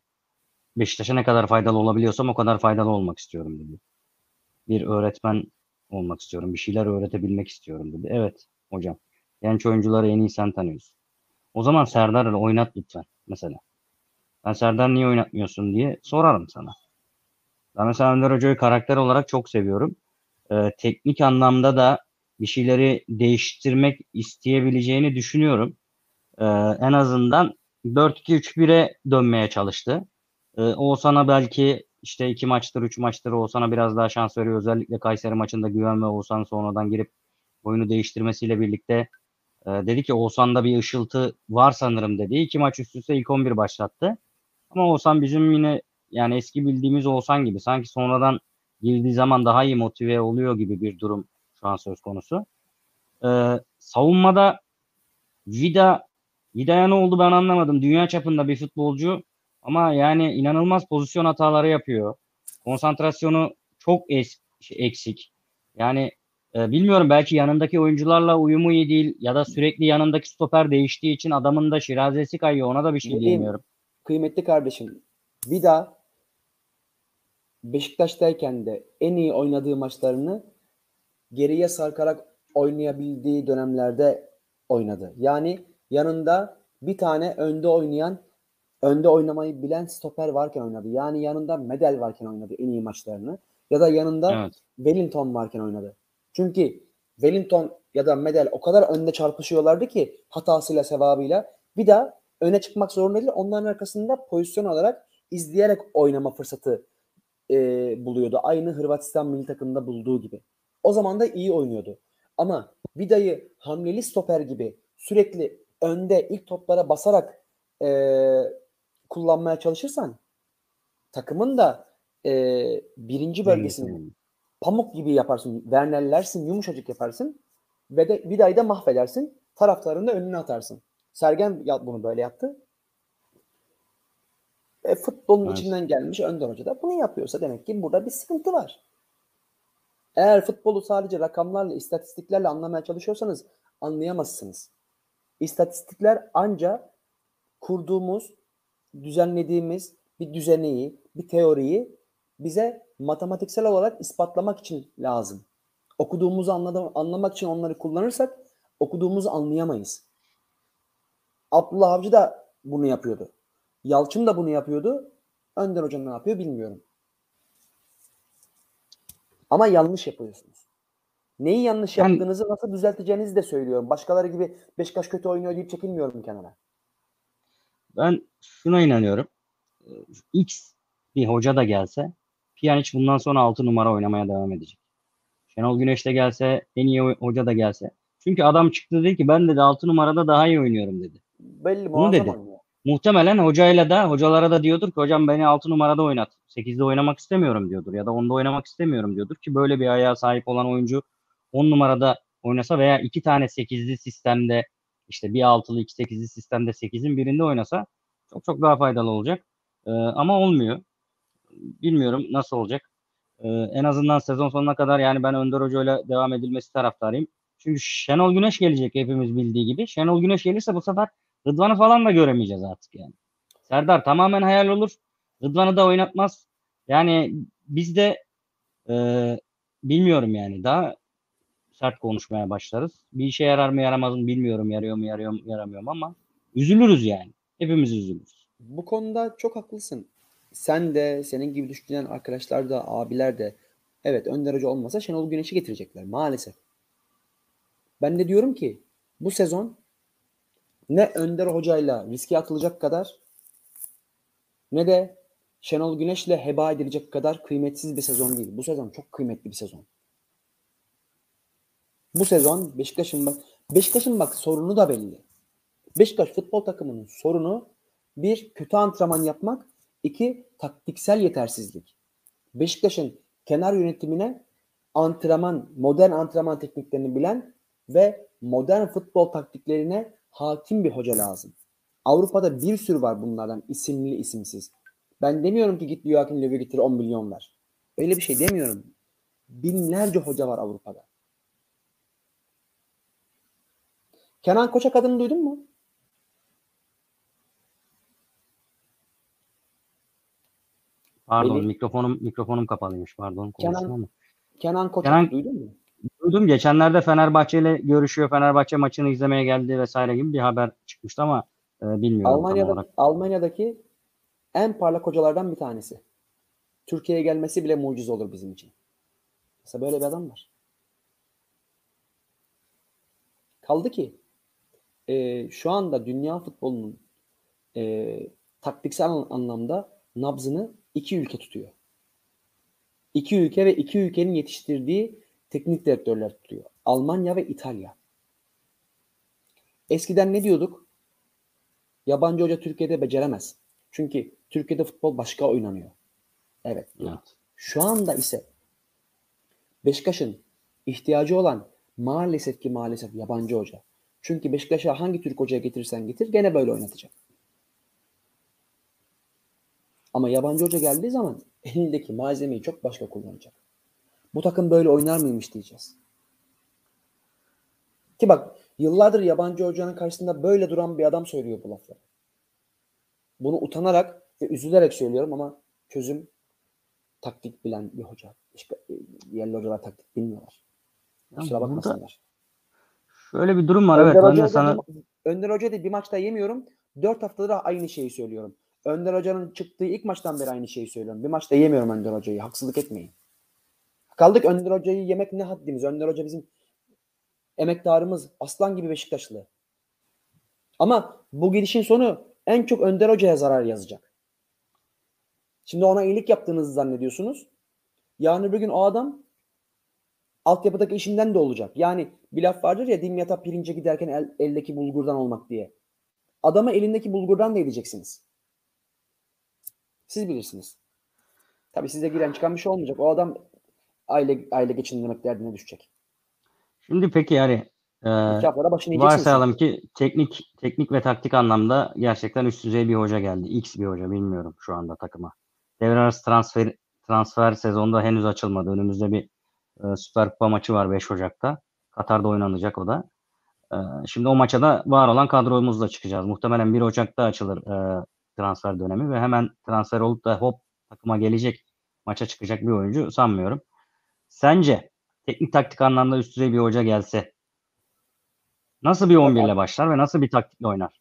Beşiktaş'a ne kadar faydalı olabiliyorsam o kadar faydalı olmak istiyorum dedi. Bir öğretmen olmak istiyorum. Bir şeyler öğretebilmek istiyorum dedi. Evet hocam. Genç oyuncuları en iyi sen tanıyorsun. O zaman Serdar'la oynat lütfen mesela. Ben Serdar niye oynatmıyorsun diye sorarım sana. Ben mesela Önder Hoca'yı karakter olarak çok seviyorum. Ee, teknik anlamda da bir şeyleri değiştirmek isteyebileceğini düşünüyorum. Ee, en azından 4-2-3-1'e dönmeye çalıştı. Ee, Oğuzhan'a belki işte iki maçtır, üç maçtır Oğuzhan'a biraz daha şans veriyor. Özellikle Kayseri maçında Güven ve Oğuzhan sonradan girip oyunu değiştirmesiyle birlikte e, dedi ki Oğuzhan'da bir ışıltı var sanırım dedi. İki maç üst üste ilk 11 başlattı. Ama Oğuzhan bizim yine yani eski bildiğimiz Oğuzhan gibi. Sanki sonradan girdiği zaman daha iyi motive oluyor gibi bir durum şu an söz konusu. Ee, savunmada Vida Vida'ya ne oldu ben anlamadım. Dünya çapında bir futbolcu ama yani inanılmaz pozisyon hataları yapıyor. Konsantrasyonu çok es- şey, eksik. Yani e, bilmiyorum belki yanındaki oyuncularla uyumu iyi değil ya da sürekli yanındaki stoper değiştiği için adamın da şirazesi kayıyor. Ona da bir şey diyeyim? diyemiyorum. Kıymetli kardeşim, Vida Beşiktaş'tayken de en iyi oynadığı maçlarını geriye sarkarak oynayabildiği dönemlerde oynadı. Yani yanında bir tane önde oynayan, önde oynamayı bilen stoper varken oynadı. Yani yanında Medel varken oynadı en iyi maçlarını. Ya da yanında Evet. Wellington varken oynadı. Çünkü Wellington ya da Medel o kadar önde çarpışıyorlardı ki hatasıyla sevabıyla bir daha öne çıkmak zorunda değil. Onların arkasında pozisyon olarak izleyerek oynama fırsatı e, buluyordu. Aynı Hırvatistan milli takımında bulduğu gibi. O zaman da iyi oynuyordu. Ama Vida'yı hamleli stoper gibi sürekli önde ilk toplara basarak e, kullanmaya çalışırsan takımın da e, birinci bölgesini. Pamuk gibi yaparsın. Vernellersin, yumuşacık yaparsın. Ve de Vida'yı da mahvedersin. Taraftarını da önüne atarsın. Sergen bunu böyle yaptı. E, futbolun Evet. içinden gelmiş Önder Hoca da bunu yapıyorsa demek ki burada bir sıkıntı var. Eğer futbolu sadece rakamlarla, istatistiklerle anlamaya çalışıyorsanız anlayamazsınız. İstatistikler ancak kurduğumuz, düzenlediğimiz bir düzeneyi, bir teoriyi bize matematiksel olarak ispatlamak için lazım. Okuduğumuzu anladım, anlamak için onları kullanırsak okuduğumuzu anlayamayız. Abdullah Avcı da bunu yapıyordu. Yalçın da bunu yapıyordu. Önder Hoca ne yapıyor bilmiyorum. Ama yanlış yapıyorsunuz. Neyi yanlış Yani- yaptığınızı nasıl düzelteceğinizi de söylüyorum. Başkaları gibi Beşiktaş kötü oynuyor deyip çekilmiyorum kenara. Ben şuna inanıyorum. Ee, X bir hoca da gelse Pjanic bundan sonra 6 numara oynamaya devam edecek. Şenol Güneş de gelse en iyi ho- hoca da gelse. Çünkü adam çıktı dedi ki ben dedi 6 numarada daha iyi oynuyorum dedi. Belli Bunu dedi. oynuyor. Muhtemelen hocayla da hocalara da diyordur ki hocam beni 6 numarada oynat. 8'de oynamak istemiyorum diyordur ya da 10'da oynamak istemiyorum diyordur ki böyle bir ayağa sahip olan oyuncu 10 numarada oynasa veya iki tane 8'li sistemde işte bir 6'lı iki 8'li sistemde 8'in birinde oynasa çok çok daha faydalı olacak. Ee, ama olmuyor. Bilmiyorum nasıl olacak. Ee, en azından sezon sonuna kadar yani ben Önder Hoca ile devam edilmesi taraftarıyım. Çünkü Şenol Güneş gelecek hepimiz bildiği gibi. Şenol Güneş gelirse bu sefer Rıdvan'ı falan da göremeyeceğiz artık yani. Serdar tamamen hayal olur. Rıdvan'ı da oynatmaz. Yani biz de e, bilmiyorum yani daha sert konuşmaya başlarız. Bir işe yarar mı yaramaz mı bilmiyorum. Yarıyor mu yarıyor mu yaramıyor mu ama üzülürüz yani. Hepimiz üzülürüz. Bu konuda çok haklısın. Sen de, senin gibi düşünen arkadaşlar da, abiler de evet Önder Hoca olmasa Şenol Güneş'i getirecekler maalesef. Ben de diyorum ki bu sezon ne Önder Hoca'yla riske atılacak kadar ne de Şenol Güneş'le heba edilecek kadar kıymetsiz bir sezon değil. Bu sezon çok kıymetli bir sezon. Bu sezon Beşiktaş'ın bak Beşiktaş'ın bak sorunu da belli. Beşiktaş futbol takımının sorunu bir kötü antrenman yapmak, iki taktiksel yetersizlik. Beşiktaş'ın kenar yönetimine antrenman, modern antrenman tekniklerini bilen ve modern futbol taktiklerine hakim bir hoca lazım. Avrupa'da bir sürü var bunlardan isimli isimsiz. Ben demiyorum ki git Joachim Löw'ü getir 10 milyon ver. Öyle bir şey demiyorum. Binlerce hoca var Avrupa'da. Kenan Koçak adını duydun mu? Pardon Beni- mikrofonum mikrofonum kapalıymış. Pardon konuştum Kenan- ama. Kenan Koçak Kenan- duydun mu? Duydum geçenlerde Fenerbahçe ile görüşüyor. Fenerbahçe maçını izlemeye geldi vesaire gibi bir haber çıkmıştı ama e, bilmiyorum Almanya'da. Almanya'daki en parlak hocalardan bir tanesi. Türkiye'ye gelmesi bile mucize olur bizim için. Mesela böyle bir adam var. Kaldı ki e, şu anda dünya futbolunun e, taktiksel an- anlamda nabzını iki ülke tutuyor. İki ülke ve iki ülkenin yetiştirdiği teknik direktörler tutuyor. Almanya ve İtalya. Eskiden ne diyorduk? Yabancı hoca Türkiye'de beceremez. Çünkü Türkiye'de futbol başka oynanıyor. Evet. Evet. Şu anda ise Beşiktaş'ın ihtiyacı olan maalesef ki maalesef yabancı hoca. Çünkü Beşiktaş'a hangi Türk hocaya getirsen getir gene böyle oynatacak. Ama yabancı hoca geldiği zaman elindeki malzemeyi çok başka kullanacak. Bu takım böyle oynar mıymış diyeceğiz. Ki bak yıllardır yabancı hocanın karşısında böyle duran bir adam söylüyor bu lafları. Bunu utanarak ve üzülerek söylüyorum ama çözüm taktik bilen bir hoca. E, yerli hocalar taktik bilmiyorlar. Kusura bakmasınlar. Şöyle bir durum var Önder, evet. Ben de da sana Önder Hoca da bir maçta yemiyorum. Dört haftadır aynı şeyi söylüyorum. Önder Hoca'nın çıktığı ilk maçtan beri aynı şeyi söylüyorum. Bir maçta yemiyorum Önder Hoca'yı. Haksızlık etmeyin. Kaldık Önder Hoca'yı yemek ne haddimiz. Önder Hoca bizim emektarımız. Aslan gibi Beşiktaşlı. Ama bu gidişin sonu en çok Önder Hoca'ya zarar yazacak. Şimdi ona iyilik yaptığınızı zannediyorsunuz. Yarın öbür gün o adam altyapıdaki işinden de olacak. Yani bir laf vardır ya dimyata pirince giderken el- eldeki bulgurdan olmak diye. Adama elindeki bulgurdan da edeceksiniz. Siz bilirsiniz. Tabii size giren çıkan bir şey olmayacak. O adam aile aile geçindirmek derdine düşecek. şimdi peki yani e, varsayalım ki teknik teknik ve taktik anlamda gerçekten üst düzey bir hoca geldi. X bir hoca bilmiyorum şu anda takıma. Devre arası transfer transfer sezonda henüz açılmadı. Önümüzde bir e, Süper Kupa maçı var 5 Ocak'ta. Katar'da oynanacak o da. E, şimdi o maça da var olan kadromuzla çıkacağız. Muhtemelen 1 Ocak'ta açılır e, transfer dönemi ve hemen transfer olup da hop takıma gelecek maça çıkacak bir oyuncu sanmıyorum. Sence teknik taktik anlamda üst düzey bir hoca gelse nasıl bir 11 ile başlar ve nasıl bir taktikle oynar?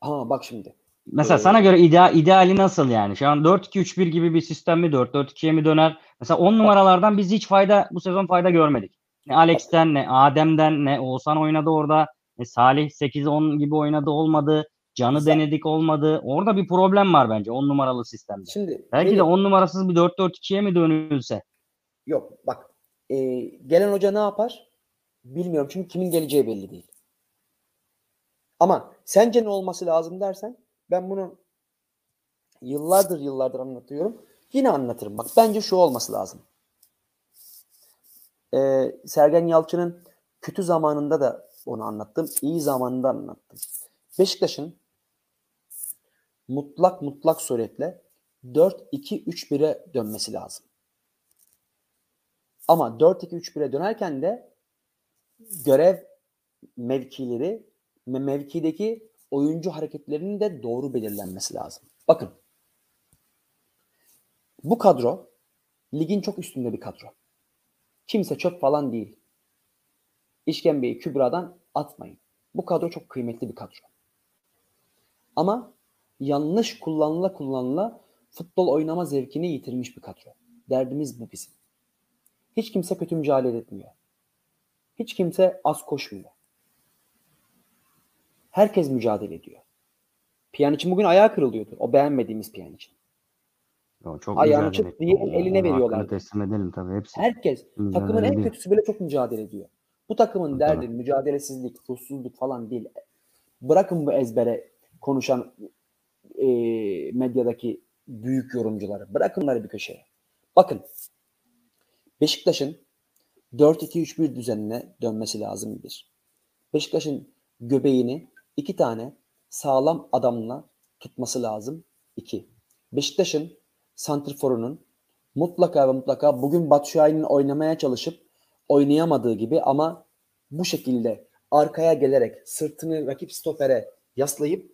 Ha bak şimdi. Mesela Ee, sana göre ideal, ideali nasıl yani? Şu an 4-2-3-1 gibi bir sistem mi 4-4-2'ye mi döner? Mesela 10 numaralardan biz hiç fayda bu sezon fayda görmedik. Ne Alex'ten ne Adem'den ne Oğuzhan oynadı orada. Ne Salih 8-10 gibi oynadı olmadı. Canı Güzel. denedik olmadı. Orada bir problem var bence 10 numaralı sistemde. Şimdi Belki Melih- de 10 numarasız bir 4-4-2'ye mi dönülse? Yok bak e, gelen hoca ne yapar? Bilmiyorum çünkü kimin geleceği belli değil. Ama sence ne olması lazım dersen ben bunu yıllardır yıllardır anlatıyorum. Yine anlatırım. Bak bence şu olması lazım. E, Sergen Yalçın'ın kötü zamanında da onu anlattım. iyi zamanında anlattım. Beşiktaş'ın mutlak mutlak suretle 4-2-3-1'e dönmesi lazım. Ama 4-2-3-1'e dönerken de görev mevkileri ve mevkideki oyuncu hareketlerinin de doğru belirlenmesi lazım. Bakın. Bu kadro ligin çok üstünde bir kadro. Kimse çöp falan değil. İşkembeyi Kübra'dan atmayın. Bu kadro çok kıymetli bir kadro. Ama yanlış kullanıla kullanıla futbol oynama zevkini yitirmiş bir kadro. Derdimiz bu bizim. Hiç kimse kötü mücadele etmiyor. Hiç kimse az koşmuyor. Herkes mücadele ediyor. Piyaniç'in bugün ayağı kırılıyordu. O beğenmediğimiz Piyaniç'in. Yo, çok Ayağını çıt diye eline veriyorlar. teslim edelim tabii hepsi. Herkes Mücadele takımın en ediyor. kötüsü bile çok mücadele ediyor. Bu takımın derdi mücadelesizlik, ruhsuzluk falan değil. Bırakın bu ezbere konuşan e, medyadaki büyük yorumcuları. Bırakın onları bir köşeye. Bakın Beşiktaş'ın 4-2-3-1 düzenine dönmesi lazım bir. Beşiktaş'ın göbeğini iki tane sağlam adamla tutması lazım. iki. Beşiktaş'ın santrforunun mutlaka ve mutlaka bugün Batshuayi'nin oynamaya çalışıp oynayamadığı gibi ama bu şekilde arkaya gelerek sırtını rakip stopere yaslayıp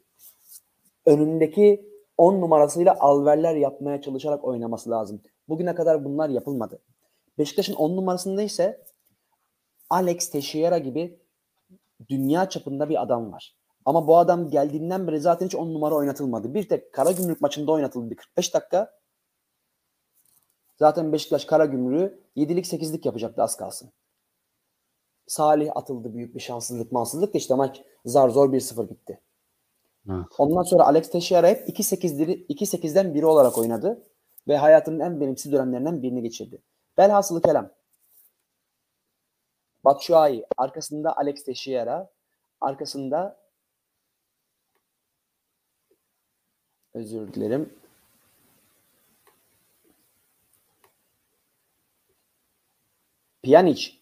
önündeki 10 numarasıyla alverler yapmaya çalışarak oynaması lazım. Bugüne kadar bunlar yapılmadı. Beşiktaş'ın 10 numarasında ise Alex Teixeira gibi dünya çapında bir adam var. Ama bu adam geldiğinden beri zaten hiç 10 numara oynatılmadı. Bir tek Karagümrük maçında oynatıldı bir 45 dakika. Zaten Beşiktaş Karagümrük'ü 7'lik 8'lik yapacaktı az kalsın. Salih atıldı büyük bir şanssızlık mansızlık da işte maç zar zor 1-0 bitti. Ondan sonra Alex Teixeira hep 2-8'leri 2-8'den biri olarak oynadı ve hayatının en verimsiz dönemlerinden birini geçirdi. Velhasılı kelam. Batshuayi, arkasında Alex Teixeira, arkasında özür dilerim. Pjanic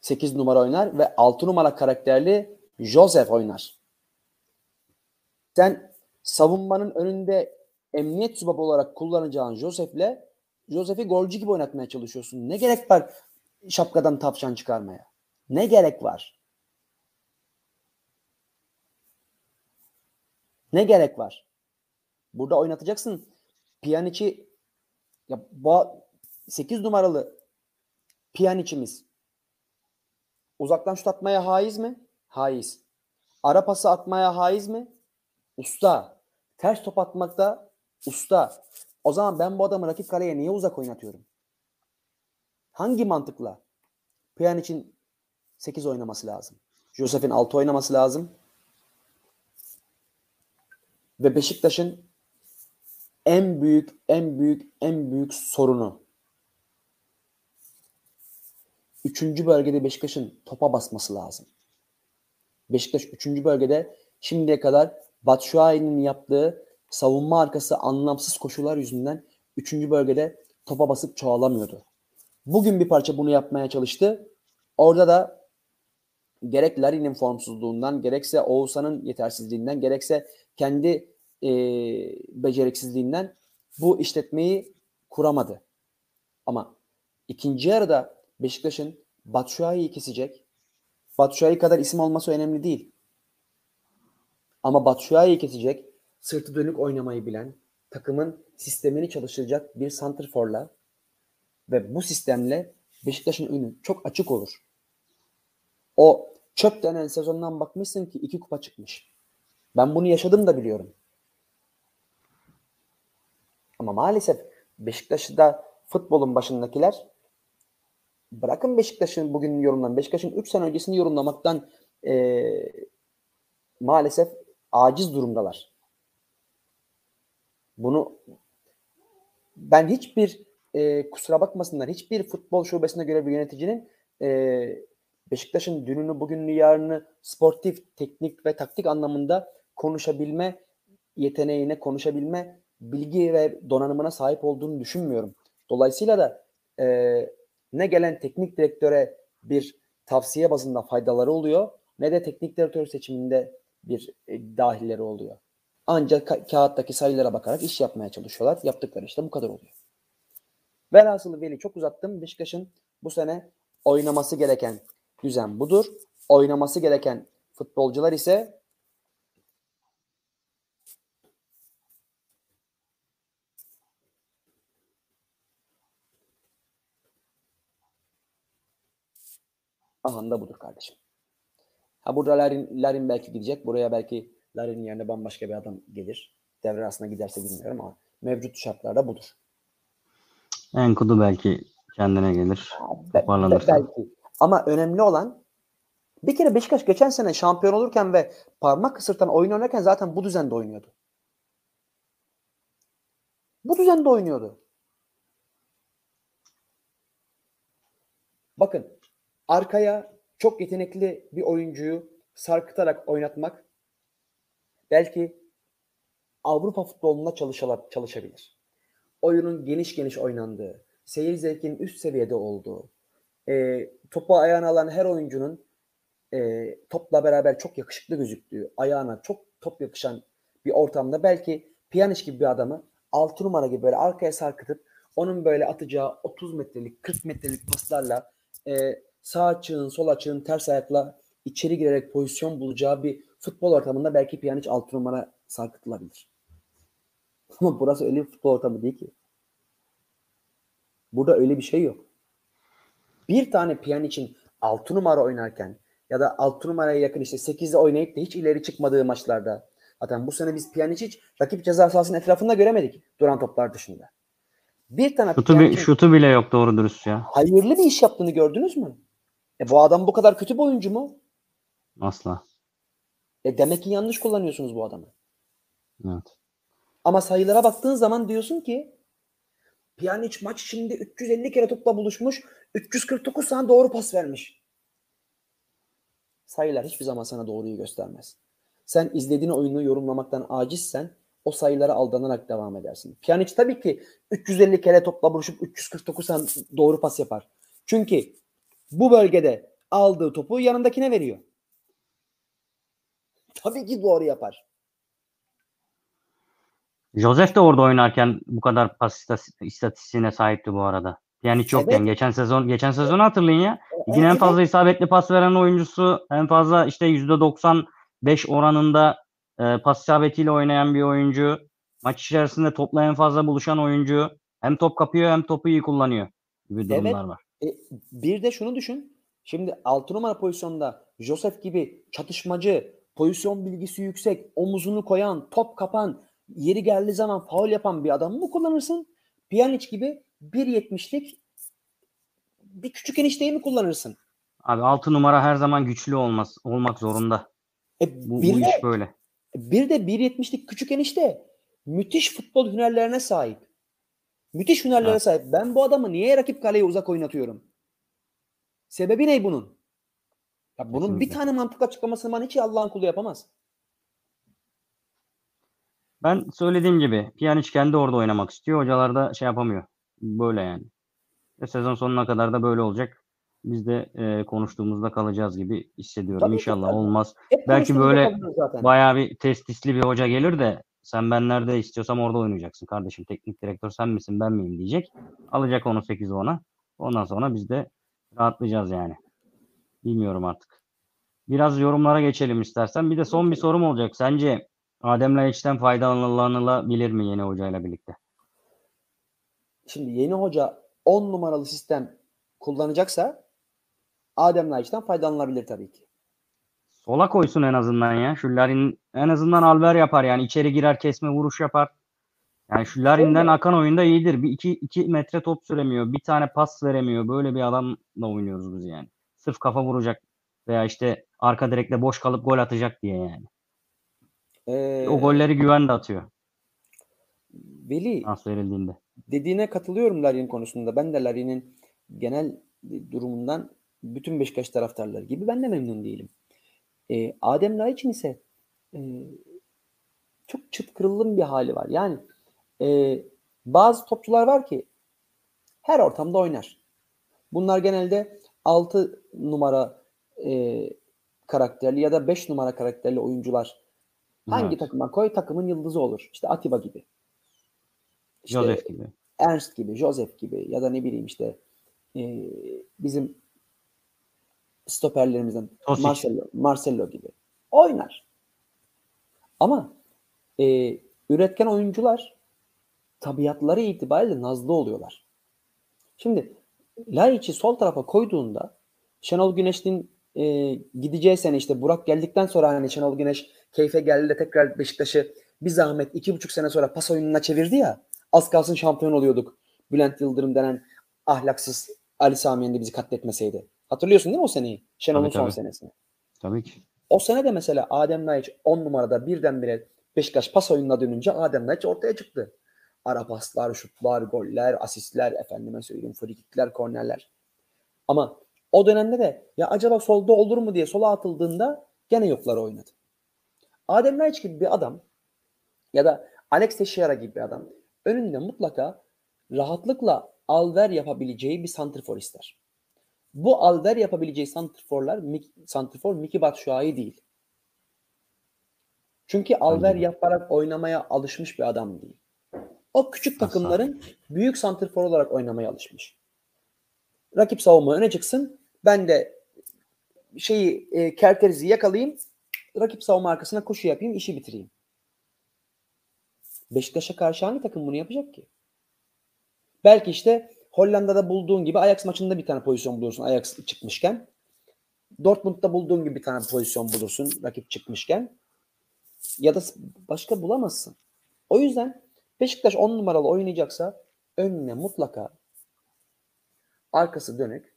8 numara oynar ve 6 numara karakterli Joseph oynar. Sen savunmanın önünde emniyet subabı olarak kullanacağın Joseph'le Joseph'i golcü gibi oynatmaya çalışıyorsun. Ne gerek var şapkadan tavşan çıkarmaya? Ne gerek var? Ne gerek var? Burada oynatacaksın. Pjanic'i ya bu 8 numaralı Pjanic'imiz uzaktan şut atmaya haiz mi? Haiz. Ara pası atmaya haiz mi? Usta. Ters top atmakta usta. O zaman ben bu adamı rakip kaleye niye uzak oynatıyorum? Hangi mantıkla? Pjanic'in 8 oynaması lazım. Joseph'in 6 oynaması lazım. Ve Beşiktaş'ın en büyük, en büyük, en büyük sorunu Üçüncü bölgede Beşiktaş'ın topa basması lazım. Beşiktaş üçüncü bölgede şimdiye kadar Batshuayi'nin yaptığı savunma arkası anlamsız koşular yüzünden üçüncü bölgede topa basıp çoğalamıyordu. Bugün bir parça bunu yapmaya çalıştı. Orada da gerek Larin'in formsuzluğundan, gerekse Oğuzhan'ın yetersizliğinden, gerekse kendi e, beceriksizliğinden bu işletmeyi kuramadı. Ama ikinci yarıda Beşiktaş'ın Batshuayi'yi kesecek. Batshuayi kadar isim olması önemli değil. Ama Batshuayi'yi kesecek, sırtı dönük oynamayı bilen, takımın sistemini çalıştıracak bir santrforla ve bu sistemle Beşiktaş'ın önü çok açık olur. O çöp denen sezondan bakmışsın ki iki kupa çıkmış. Ben bunu yaşadım da biliyorum. Ama maalesef Beşiktaş'ta futbolun başındakiler bırakın Beşiktaş'ın bugün yorumlanan Beşiktaş'ın 3 sene öncesini yorumlamaktan e, maalesef aciz durumdalar. Bunu ben hiçbir e, kusura bakmasınlar hiçbir futbol şubesine göre bir yöneticinin e, Beşiktaş'ın dününü, bugününü, yarını sportif, teknik ve taktik anlamında konuşabilme yeteneğine, konuşabilme bilgi ve donanımına sahip olduğunu düşünmüyorum. Dolayısıyla da e, ne gelen teknik direktöre bir tavsiye bazında faydaları oluyor ne de teknik direktör seçiminde bir e, dahilleri oluyor. Ancak ka- kağıttaki sayılara bakarak iş yapmaya çalışıyorlar. Yaptıkları işte bu kadar oluyor. Velhasılı Veli çok uzattım. Beşiktaş'ın bu sene oynaması gereken düzen budur. Oynaması gereken futbolcular ise Ahanda budur kardeşim. Ha burada Larin, Larin belki gidecek. Buraya belki Larin'in yerine bambaşka bir adam gelir. Devre arasında giderse bilmiyorum ama mevcut şartlarda budur. Enkudu belki kendine gelir. Be- belki. Ama önemli olan bir kere Beşiktaş geçen sene şampiyon olurken ve parmak ısırtan oyun oynarken zaten bu düzende oynuyordu. Bu düzende oynuyordu. Bakın arkaya çok yetenekli bir oyuncuyu sarkıtarak oynatmak belki Avrupa futbolunda çalışala- çalışabilir. Oyunun geniş geniş oynandığı, seyir zevkinin üst seviyede olduğu, e, topu ayağına alan her oyuncunun e, topla beraber çok yakışıklı gözüktüğü, ayağına çok top yakışan bir ortamda belki Pjanic gibi bir adamı 6 numara gibi böyle arkaya sarkıtıp onun böyle atacağı 30 metrelik 40 metrelik paslarla e, sağ açığın sol açığın ters ayakla içeri girerek pozisyon bulacağı bir futbol ortamında belki Pjanic 6 numara sarkıtılabilir. Ama burası öyle bir futbol ortamı değil ki. Burada öyle bir şey yok. Bir tane Pjanic'in 6 numara oynarken ya da 6 numaraya yakın işte 8'de oynayıp da hiç ileri çıkmadığı maçlarda. Zaten bu sene biz Pjanic hiç rakip ceza sahasının etrafında göremedik duran toplar dışında. Bir tane Şutu, Pjanic'in şutu bile yok doğru dürüst ya. hayırlı bir iş yaptığını gördünüz mü? E bu adam bu kadar kötü bir oyuncu mu? Asla. E demek ki yanlış kullanıyorsunuz bu adamı. Evet. Ama sayılara baktığın zaman diyorsun ki Pjanic maç içinde 350 kere topla buluşmuş, 349 tane doğru pas vermiş. Sayılar hiçbir zaman sana doğruyu göstermez. Sen izlediğin oyunu yorumlamaktan acizsen o sayılara aldanarak devam edersin. Pjanic tabii ki 350 kere topla buluşup 349 tane doğru pas yapar. Çünkü bu bölgede aldığı topu yanındakine veriyor. Tabii ki doğru yapar. Joseph de orada oynarken bu kadar pas istatistiğine sahipti bu arada. Yani hiç yokken Evet. geçen sezon geçen sezonu hatırlayın ya. Ligin en Evet. fazla isabetli pas veren oyuncusu, en fazla işte %95 oranında e, pas isabetiyle oynayan bir oyuncu. Maç içerisinde topla en fazla buluşan oyuncu. Hem top kapıyor hem topu iyi kullanıyor gibi durumlar Evet. var. E, bir de şunu düşün. Şimdi 6 numara pozisyonda Joseph gibi çatışmacı, pozisyon bilgisi yüksek, omuzunu koyan, top kapan, yeri geldiği zaman faul yapan bir adamı mı kullanırsın? Pjanic gibi 1.70'lik bir küçük enişteyi mi kullanırsın? Abi 6 numara her zaman güçlü olmaz olmak zorunda. E, Bu, bir, bu de, iş böyle. bir de 1.70'lik küçük enişte müthiş futbol hünerlerine sahip. Müthiş hünerlere Evet. sahip. Ben bu adamı niye rakip kaleye uzak oynatıyorum? Sebebi ne bunun? Ya bunun bir Kesinlikle. tane mantıklı açıklamasını bana hiç Allah'ın kulu yapamaz. Ben söylediğim gibi Pjanic kendi orada oynamak istiyor. Hocalar da şey yapamıyor. Böyle yani. Ve sezon sonuna kadar da böyle olacak. Biz de e, konuştuğumuzda kalacağız gibi hissediyorum. Tabii İnşallah tabii. olmaz. Hep Belki böyle. Bayağı bir testisli bir hoca gelir de sen ben nerede istiyorsam orada oynayacaksın kardeşim. Teknik direktör sen misin ben miyim diyecek. Alacak onu 8 ona. Ondan sonra biz de rahatlayacağız yani. Bilmiyorum artık. Biraz yorumlara geçelim istersen. Bir de son bir sorum olacak. Sence Adem Laiç'ten faydalanılabilir mi yeni hocayla birlikte? Şimdi yeni hoca 10 numaralı sistem kullanacaksa Adem Laiç'ten faydalanılabilir tabii ki. Sola koysun en azından ya. Şu Larin en azından alver yapar yani. içeri girer kesme vuruş yapar. Yani şu Larin'den Şöyle. akan oyunda iyidir. Bir iki, iki metre top süremiyor. Bir tane pas veremiyor. Böyle bir adamla oynuyoruz biz yani. Sırf kafa vuracak veya işte arka direkte boş kalıp gol atacak diye yani. Ee, O golleri güven de atıyor Veli pas verildiğinde. dediğine katılıyorum Larin konusunda. Ben de Larin'in genel durumundan bütün Beşiktaş taraftarları gibi ben de memnun değilim. Ee, Adem Laiç'in ise e, çok çıt kırıldığım bir hali var. Yani e, bazı topçular var ki her ortamda oynar. Bunlar genelde 6 numara e, karakterli ya da 5 numara karakterli oyuncular. Hangi Evet. takıma koy takımın yıldızı olur. İşte Atiba gibi. İşte Joseph gibi. Ernst gibi, Joseph gibi ya da ne bileyim işte e, bizim stoperlerimizden Tosic. Marcelo, Marcelo gibi oynar. Ama e, üretken oyuncular tabiatları itibariyle nazlı oluyorlar. Şimdi Laiç'i sol tarafa koyduğunda Şenol Güneş'in e, gideceği sene işte Burak geldikten sonra hani Şenol Güneş keyfe geldi de tekrar Beşiktaş'ı bir zahmet iki buçuk sene sonra pas oyununa çevirdi ya. Az kalsın şampiyon oluyorduk. Bülent Yıldırım denen ahlaksız Ali Sami Yen'de bizi katletmeseydi. Hatırlıyorsun değil mi o seneyi? Şenol'un son tabii. senesini. Tabii ki. O sene de mesela Adem Laiç 10 numarada birdenbire Beşiktaş pas oyununa dönünce Adem Laiç ortaya çıktı. Ara paslar, şutlar, goller, asistler, efendime söyleyeyim frikikler, kornerler. Ama o dönemde de ya acaba solda olur mu diye sola atıldığında gene yokları oynadı. Adem Laiç gibi bir adam ya da Alex Teixeira gibi bir adam önünde mutlaka rahatlıkla alver yapabileceği bir santrfor ister. Bu alver yapabileceği santrforlar santrfor Miki Batshuayi değil. Çünkü alver yaparak oynamaya alışmış bir adam değil. O küçük takımların büyük santrfor olarak oynamaya alışmış. Rakip savunma öne çıksın. Ben de şeyi e, kerterizi yakalayayım. Rakip savunma arkasına koşu yapayım, işi bitireyim. Beşiktaş'a karşı hangi takım bunu yapacak ki? Belki işte Hollanda'da bulduğun gibi Ajax maçında bir tane pozisyon bulursun Ajax çıkmışken. Dortmund'da bulduğun gibi bir tane pozisyon bulursun rakip çıkmışken. Ya da başka bulamazsın. O yüzden Beşiktaş 10 numaralı oynayacaksa önüne mutlaka arkası dönük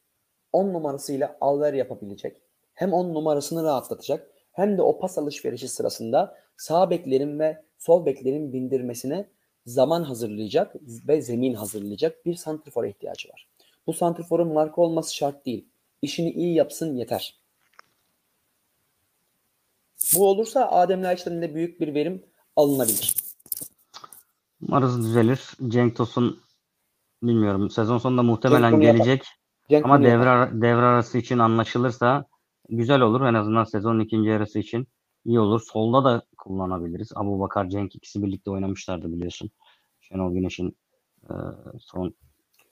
10 numarasıyla alver yapabilecek. Hem 10 numarasını rahatlatacak hem de o pas alışverişi sırasında sağ beklerin ve sol beklerin bindirmesine zaman hazırlayacak ve zemin hazırlayacak bir santrfora ihtiyacı var. Bu santrforun marka olması şart değil. İşini iyi yapsın yeter. Bu olursa Adem Laiç'ten de büyük bir verim alınabilir. Umarız düzelir. Cenk Tosun bilmiyorum. Sezon sonunda muhtemelen yapar. gelecek. Cenk Ama devre, devre arası için anlaşılırsa güzel olur. En azından sezonun ikinci yarısı için iyi olur. Solda da kullanabiliriz. Abu Bakar, Cenk ikisi birlikte oynamışlardı biliyorsun. Şenol Güneş'in e, son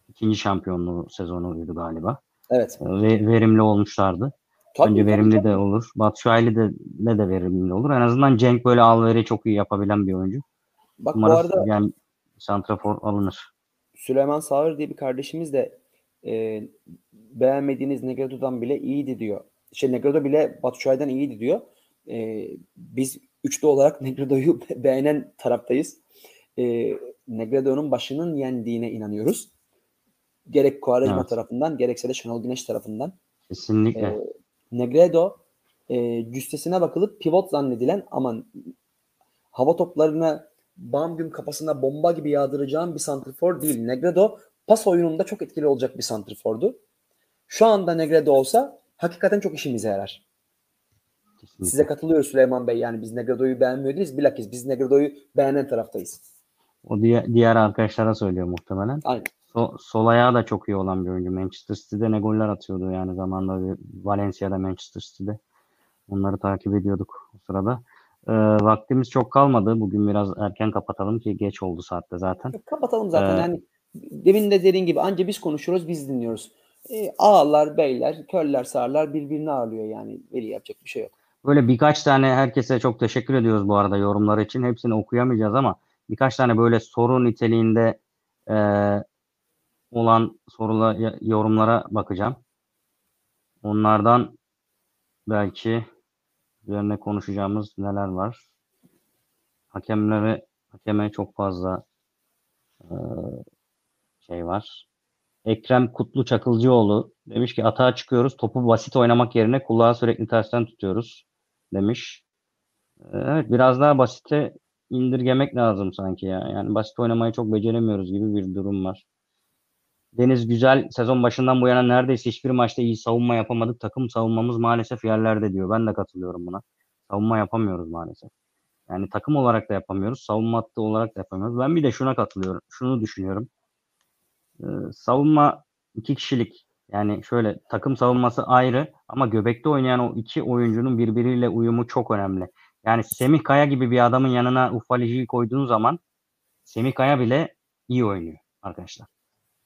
ikinci şampiyonluğu sezonuydu galiba. Evet. E, Ve verimli olmuşlardı. Tabii, tabii, verimli tabii. de olur. Batshuayi de, de de verimli olur. En azından Cenk böyle alveri çok iyi yapabilen bir oyuncu. Bak bu Umarız arada yani santrafor alınır. Süleyman Sağır diye bir kardeşimiz de e, beğenmediğiniz Negredo'dan bile iyiydi diyor. Şey Negredo bile Batshuayi'den iyiydi diyor. E, biz üçlü olarak Negredo'yu beğenen taraftayız. E, Negredo'nun başının yendiğine inanıyoruz. Gerek Quaresma Evet. tarafından gerekse de Şenol Güneş tarafından. Kesinlikle. E, Negredo e, cüssesine bakılıp pivot zannedilen ama hava toplarına bam güm kafasına bomba gibi yağdıracağım bir santrfor değil. Negredo pas oyununda çok etkili olacak bir santrfordu. Şu anda Negredo olsa hakikaten çok işimize yarar. Kesinlikle. Size katılıyoruz Süleyman Bey. Yani biz Negredo'yu beğenmiyordunuz. Bilakis biz Negredo'yu beğenen taraftayız. O diğer, diğer arkadaşlara söylüyor muhtemelen. Aynen. So, sol ayağı da çok iyi olan bir oyuncu. Manchester City'de ne goller atıyordu yani zamanında Valencia'da Manchester City'de. Onları takip ediyorduk o sırada. Ee, vaktimiz çok kalmadı. Bugün biraz erken kapatalım ki geç oldu saatte zaten. Kapatalım zaten. Ee, yani demin de dediğin gibi anca biz konuşuyoruz, biz dinliyoruz. E, ağalar, beyler, körler, sağırlar birbirini ağırlıyor yani. Veli yapacak bir şey yok. Böyle birkaç tane herkese çok teşekkür ediyoruz bu arada yorumlar için. Hepsini okuyamayacağız ama birkaç tane böyle soru niteliğinde e, olan sorular yorumlara bakacağım. Onlardan belki üzerine konuşacağımız neler var. Hakemlere hakeme çok fazla e, şey var. Ekrem Kutlu Çakılcıoğlu demiş ki atağa çıkıyoruz. Topu basit oynamak yerine kulağı sürekli tersten tutuyoruz demiş. Ee, Evet biraz daha basite indirgemek lazım sanki ya. Yani basit oynamayı çok beceremiyoruz gibi bir durum var. Deniz Güzel sezon başından bu yana neredeyse hiçbir maçta iyi savunma yapamadık. Takım savunmamız maalesef yerlerde diyor. Ben de katılıyorum buna. Savunma yapamıyoruz maalesef. Yani takım olarak da yapamıyoruz. Savunma hattı olarak da yapamıyoruz. Ben bir de şuna katılıyorum. Şunu düşünüyorum. Ee, savunma iki kişilik. Yani şöyle takım savunması ayrı ama göbekte oynayan o iki oyuncunun birbiriyle uyumu çok önemli. Yani Semih Kaya gibi bir adamın yanına Ufalici'yi koyduğun zaman Semih Kaya bile iyi oynuyor arkadaşlar.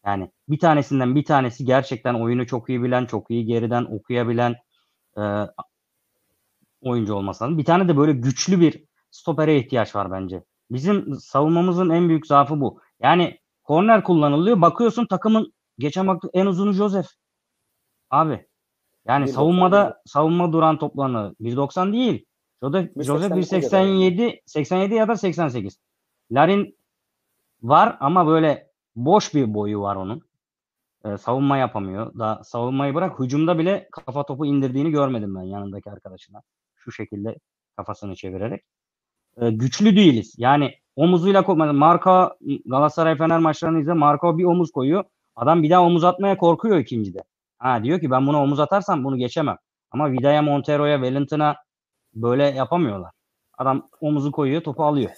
Yani bir tanesinden bir tanesi gerçekten oyunu çok iyi bilen, çok iyi geriden okuyabilen e, oyuncu olması lazım. Bir tane de böyle güçlü bir stopere ihtiyaç var bence. Bizim savunmamızın en büyük zaafı bu. Yani korner kullanılıyor. Bakıyorsun takımın geçen baktık en uzunu Joseph. Abi Yani 1.90 savunmada savunma duran toplarını 1.90 değil. Joseph, 1.80 Joseph kocaman. 1.87 87 ya da 88. Larin var ama böyle boş bir boyu var onun. Ee, savunma yapamıyor. Daha savunmayı bırak hücumda bile kafa topu indirdiğini görmedim ben yanındaki arkadaşına. Şu şekilde kafasını çevirerek. Ee, güçlü değiliz. Yani omuzuyla koymadı. Marka Galatasaray Fener maçlarını izle. Marka bir omuz koyuyor. Adam bir daha omuz atmaya korkuyor ikincide. Ha diyor ki ben bunu omuz atarsam bunu geçemem. Ama Vida'ya, Montero'ya, Wellington'a böyle yapamıyorlar. Adam omuzu koyuyor, topu alıyor.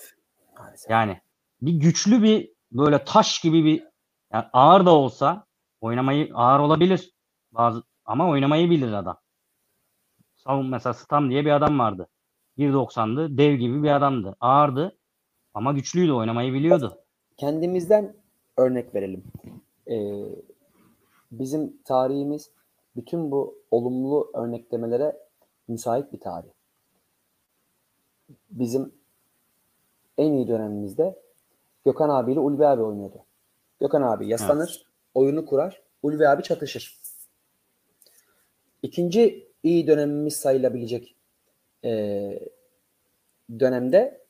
Yani bir güçlü bir böyle taş gibi bir yani ağır da olsa oynamayı ağır olabilir. Bazı ama oynamayı bilir adam. Savun mesela Stam diye bir adam vardı. 1.90'dı. Dev gibi bir adamdı. Ağırdı ama güçlüydü. Oynamayı biliyordu. kendimizden örnek verelim. Ee, bizim tarihimiz bütün bu olumlu örneklemelere müsait bir tarih. Bizim en iyi dönemimizde Gökhan abiyle Ulvi abi oynuyordu. Gökhan abi yaslanır, oyunu kurar, Ulvi abi çatışır. İkinci iyi dönemimiz sayılabilecek ee, dönemde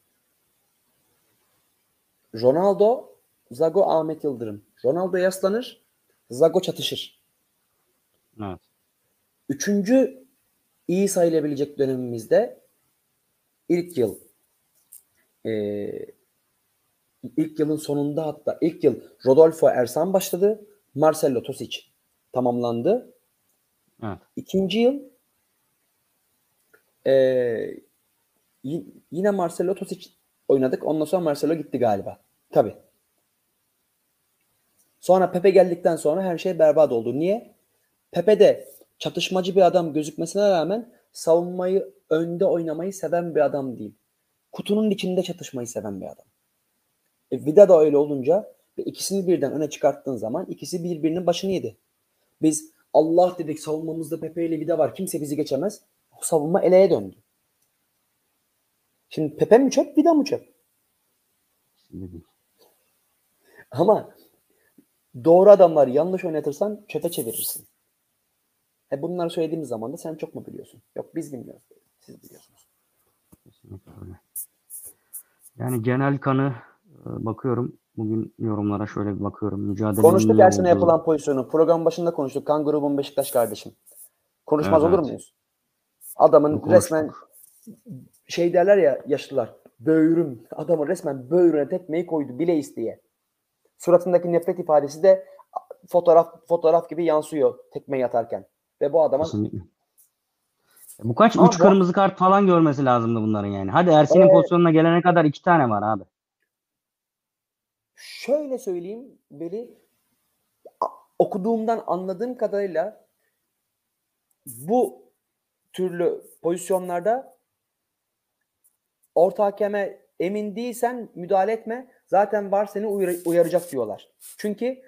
Ronaldo, Zago, Ahmet Yıldırım. Ronaldo yaslanır, Zago çatışır. Evet. Üçüncü iyi sayılabilecek dönemimizde ilk yıl eee, ilk yılın sonunda hatta ilk yıl Rodolfo Ersan başladı. Marcelo Tosic tamamlandı. Evet. İkinci yıl y- yine Marcelo Tosic oynadık. Ondan sonra Marcelo gitti galiba. Tabii. Sonra Pepe geldikten sonra her şey berbat oldu. Niye? Pepe de çatışmacı bir adam gözükmesine rağmen savunmayı önde oynamayı seven bir adam değil. Kutunun içinde çatışmayı seven bir adam. E, Vida da öyle olunca ve ikisini birden öne çıkarttığın zaman ikisi birbirinin başını yedi. Biz Allah dedik savunmamızda Pepe ile Vida var. Kimse bizi geçemez. O savunma eleğe döndü. Şimdi Pepe mi çöp, Vida mı çöp? Ama doğru adamları yanlış oynatırsan çöpe çevirirsin. E bunları söylediğimiz zaman da sen çok mu biliyorsun? Yok biz bilmiyoruz. Siz biliyorsunuz. Kesinlikle öyle. Yani genel kanı e, bakıyorum. Bugün yorumlara şöyle bir bakıyorum. Mücadelenin Konuştuk Ersin'e yapılan pozisyonu. Program başında konuştuk. Kan grubun Beşiktaş kardeşim. Konuşmaz Evet, olur muyuz? Adamın Konuştuk. resmen şey derler ya yaşlılar. Böğrüm. Adamın resmen böğrüne tekmeyi koydu bile isteye. Suratındaki nefret ifadesi de fotoğraf fotoğraf gibi yansıyor tekmeyi atarken. Ve bu adamın Kesinlikle. Bu kaç? Ama Üç bu- kırmızı kart falan görmesi lazımdı bunların yani. Hadi Ersin'in Evet. pozisyonuna gelene kadar iki tane var abi. Şöyle söyleyeyim Veli okuduğumdan anladığım kadarıyla bu türlü pozisyonlarda orta hakeme emin değilsen müdahale etme. Zaten var seni uyar- uyaracak diyorlar. Çünkü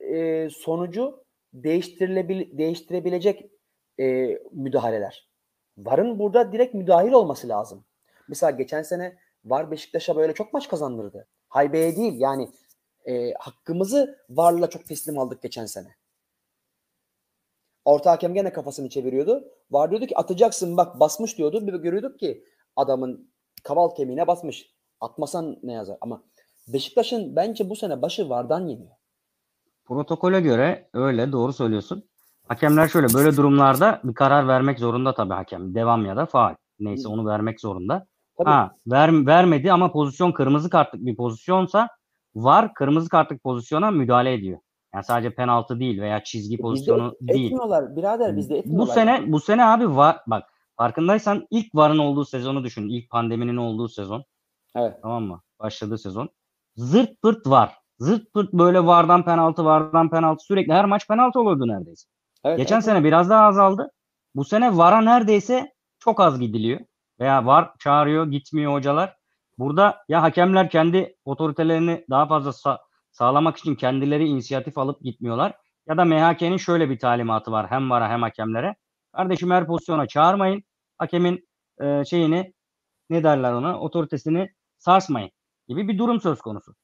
e, sonucu değiştirilebil değiştirebilecek e, müdahaleler. VAR'ın burada direkt müdahil olması lazım. Mesela geçen sene VAR Beşiktaş'a böyle çok maç kazandırdı. Haybeye değil yani e, hakkımızı VAR'la çok teslim aldık geçen sene. Orta hakem gene kafasını çeviriyordu. VAR diyordu ki atacaksın bak basmış diyordu. Bir görüyorduk ki adamın kaval kemiğine basmış. Atmasan ne yazar ama Beşiktaş'ın bence bu sene başı VAR'dan yeniyor. Protokole göre öyle doğru söylüyorsun. Hakemler şöyle böyle durumlarda bir karar vermek zorunda tabii hakem. Devam ya da faal. Neyse onu vermek zorunda. Tabii. Ha ver, vermedi ama pozisyon kırmızı kartlık bir pozisyonsa var kırmızı kartlık pozisyona müdahale ediyor. Yani sadece penaltı değil veya çizgi Bizde pozisyonu et- değil. etmiyorlar birader bizde Bu etmiyorlar. sene bu sene abi var bak farkındaysan ilk varın olduğu sezonu düşün. İlk pandeminin olduğu sezon. Evet. Tamam mı? Başladığı sezon. Zırt pırt var. Zırt pırt böyle vardan penaltı vardan penaltı sürekli her maç penaltı oluyordu neredeyse. evet Geçen evet. sene biraz daha azaldı. Bu sene VAR'a neredeyse çok az gidiliyor. Veya VAR çağırıyor, gitmiyor hocalar. Burada ya hakemler kendi otoritelerini daha fazla sa- sağlamak için kendileri inisiyatif alıp gitmiyorlar. Ya da MHK'nin şöyle bir talimatı var hem VAR'a hem hakemlere. Kardeşim her pozisyona çağırmayın. Hakemin e, şeyini ne derler ona otoritesini sarsmayın gibi bir durum söz konusu.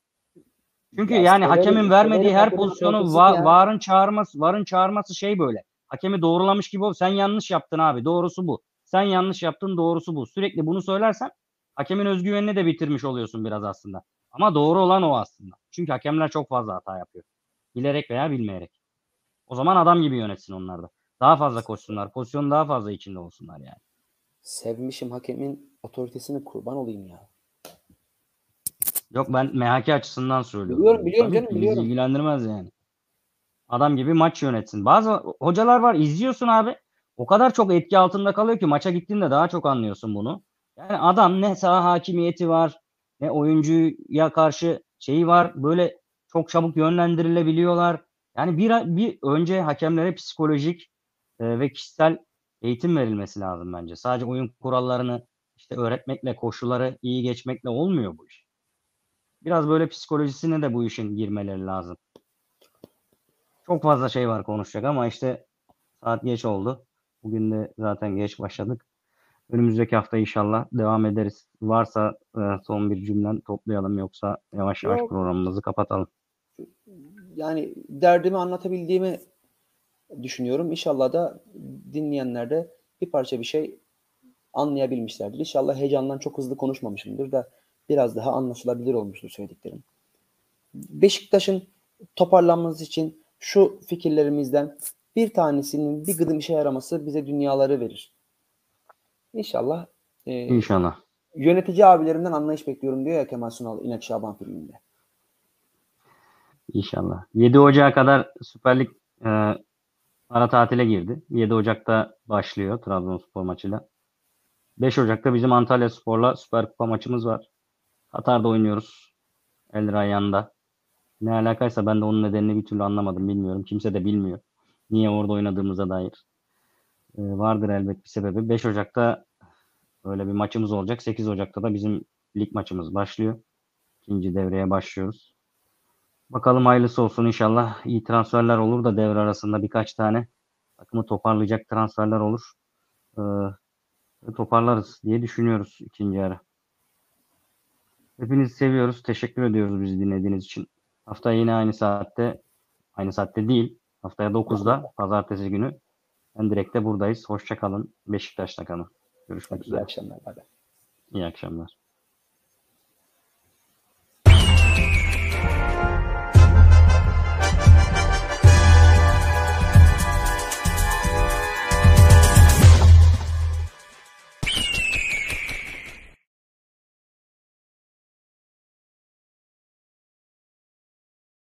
Çünkü Ya yani hakemin vermediği her pozisyonu va- ya. VAR'ın çağırması, VAR'ın çağırması şey böyle. hakemi doğrulamış gibi ol. Sen yanlış yaptın abi. Doğrusu bu. Sen yanlış yaptın. Doğrusu bu. Sürekli bunu söylersen hakemin özgüvenini de bitirmiş oluyorsun biraz aslında. Ama doğru olan o aslında. Çünkü hakemler çok fazla hata yapıyor. Bilerek veya bilmeyerek. O zaman adam gibi yönetsin onlar da. Daha fazla koşsunlar. Pozisyonun daha fazla içinde olsunlar yani. Sevmişim hakemin otoritesini kurban olayım ya. Yok ben MHK açısından söylüyorum. Biliyorum, biliyorum Tabii canım, ki bizi biliyorum. ilgilendirmez yani. Adam gibi maç yönetsin. Bazı hocalar var izliyorsun abi. O kadar çok etki altında kalıyor ki maça gittiğinde daha çok anlıyorsun bunu. Yani adam ne saha hakimiyeti var ne oyuncuya karşı şeyi var. Böyle çok çabuk yönlendirilebiliyorlar. Yani bir, bir önce hakemlere psikolojik e, ve kişisel eğitim verilmesi lazım bence. Sadece oyun kurallarını işte öğretmekle, koşulları iyi geçmekle olmuyor bu iş. Biraz böyle psikolojisine de bu işin girmeleri lazım. Çok fazla şey var konuşacak ama işte saat geç oldu. Bugün de zaten geç başladık. Önümüzdeki hafta inşallah devam ederiz. Varsa e, son bir cümlen toplayalım yoksa yavaş yavaş Yok. programımızı kapatalım. Yani derdimi anlatabildiğimi düşünüyorum. İnşallah da dinleyenler de bir parça bir şey anlayabilmişlerdir. İnşallah heyecandan çok hızlı konuşmamışımdır da biraz daha anlaşılabilir olmuştur söylediklerim. Beşiktaş'ın toparlanması için şu fikirlerimizden bir tanesinin bir gıdım işe yaraması bize dünyaları verir. İnşallah e, İnşallah. yönetici abilerimden anlayış bekliyorum diyor ya Kemal Sunal İnat Şaban filminde. İnşallah. 7 Ocak'a kadar Süper Lig e, ara tatile girdi. 7 Ocak'ta başlıyor Trabzonspor maçıyla. 5 Ocak'ta bizim Antalya Spor'la Süper Kupa maçımız var. Katar'da oynuyoruz. El Rayyan'da. Ne alakaysa ben de onun nedenini bir türlü anlamadım. Bilmiyorum. Kimse de bilmiyor. Niye orada oynadığımıza dair. E, vardır elbet bir sebebi. 5 Ocak'ta öyle bir maçımız olacak. 8 Ocak'ta da bizim lig maçımız başlıyor. İkinci devreye başlıyoruz. Bakalım hayırlısı olsun inşallah. İyi transferler olur da devre arasında birkaç tane takımı toparlayacak transferler olur. Ee, toparlarız diye düşünüyoruz ikinci yarı. Hepinizi seviyoruz. Teşekkür ediyoruz bizi dinlediğiniz için. Haftaya yine aynı saatte, aynı saatte değil, haftaya 9'da pazartesi günü ben direkte buradayız. Hoşça kalın. Beşiktaş'ta kalın. Görüşmek İyi üzere. akşamlar. Bay bay. İyi akşamlar.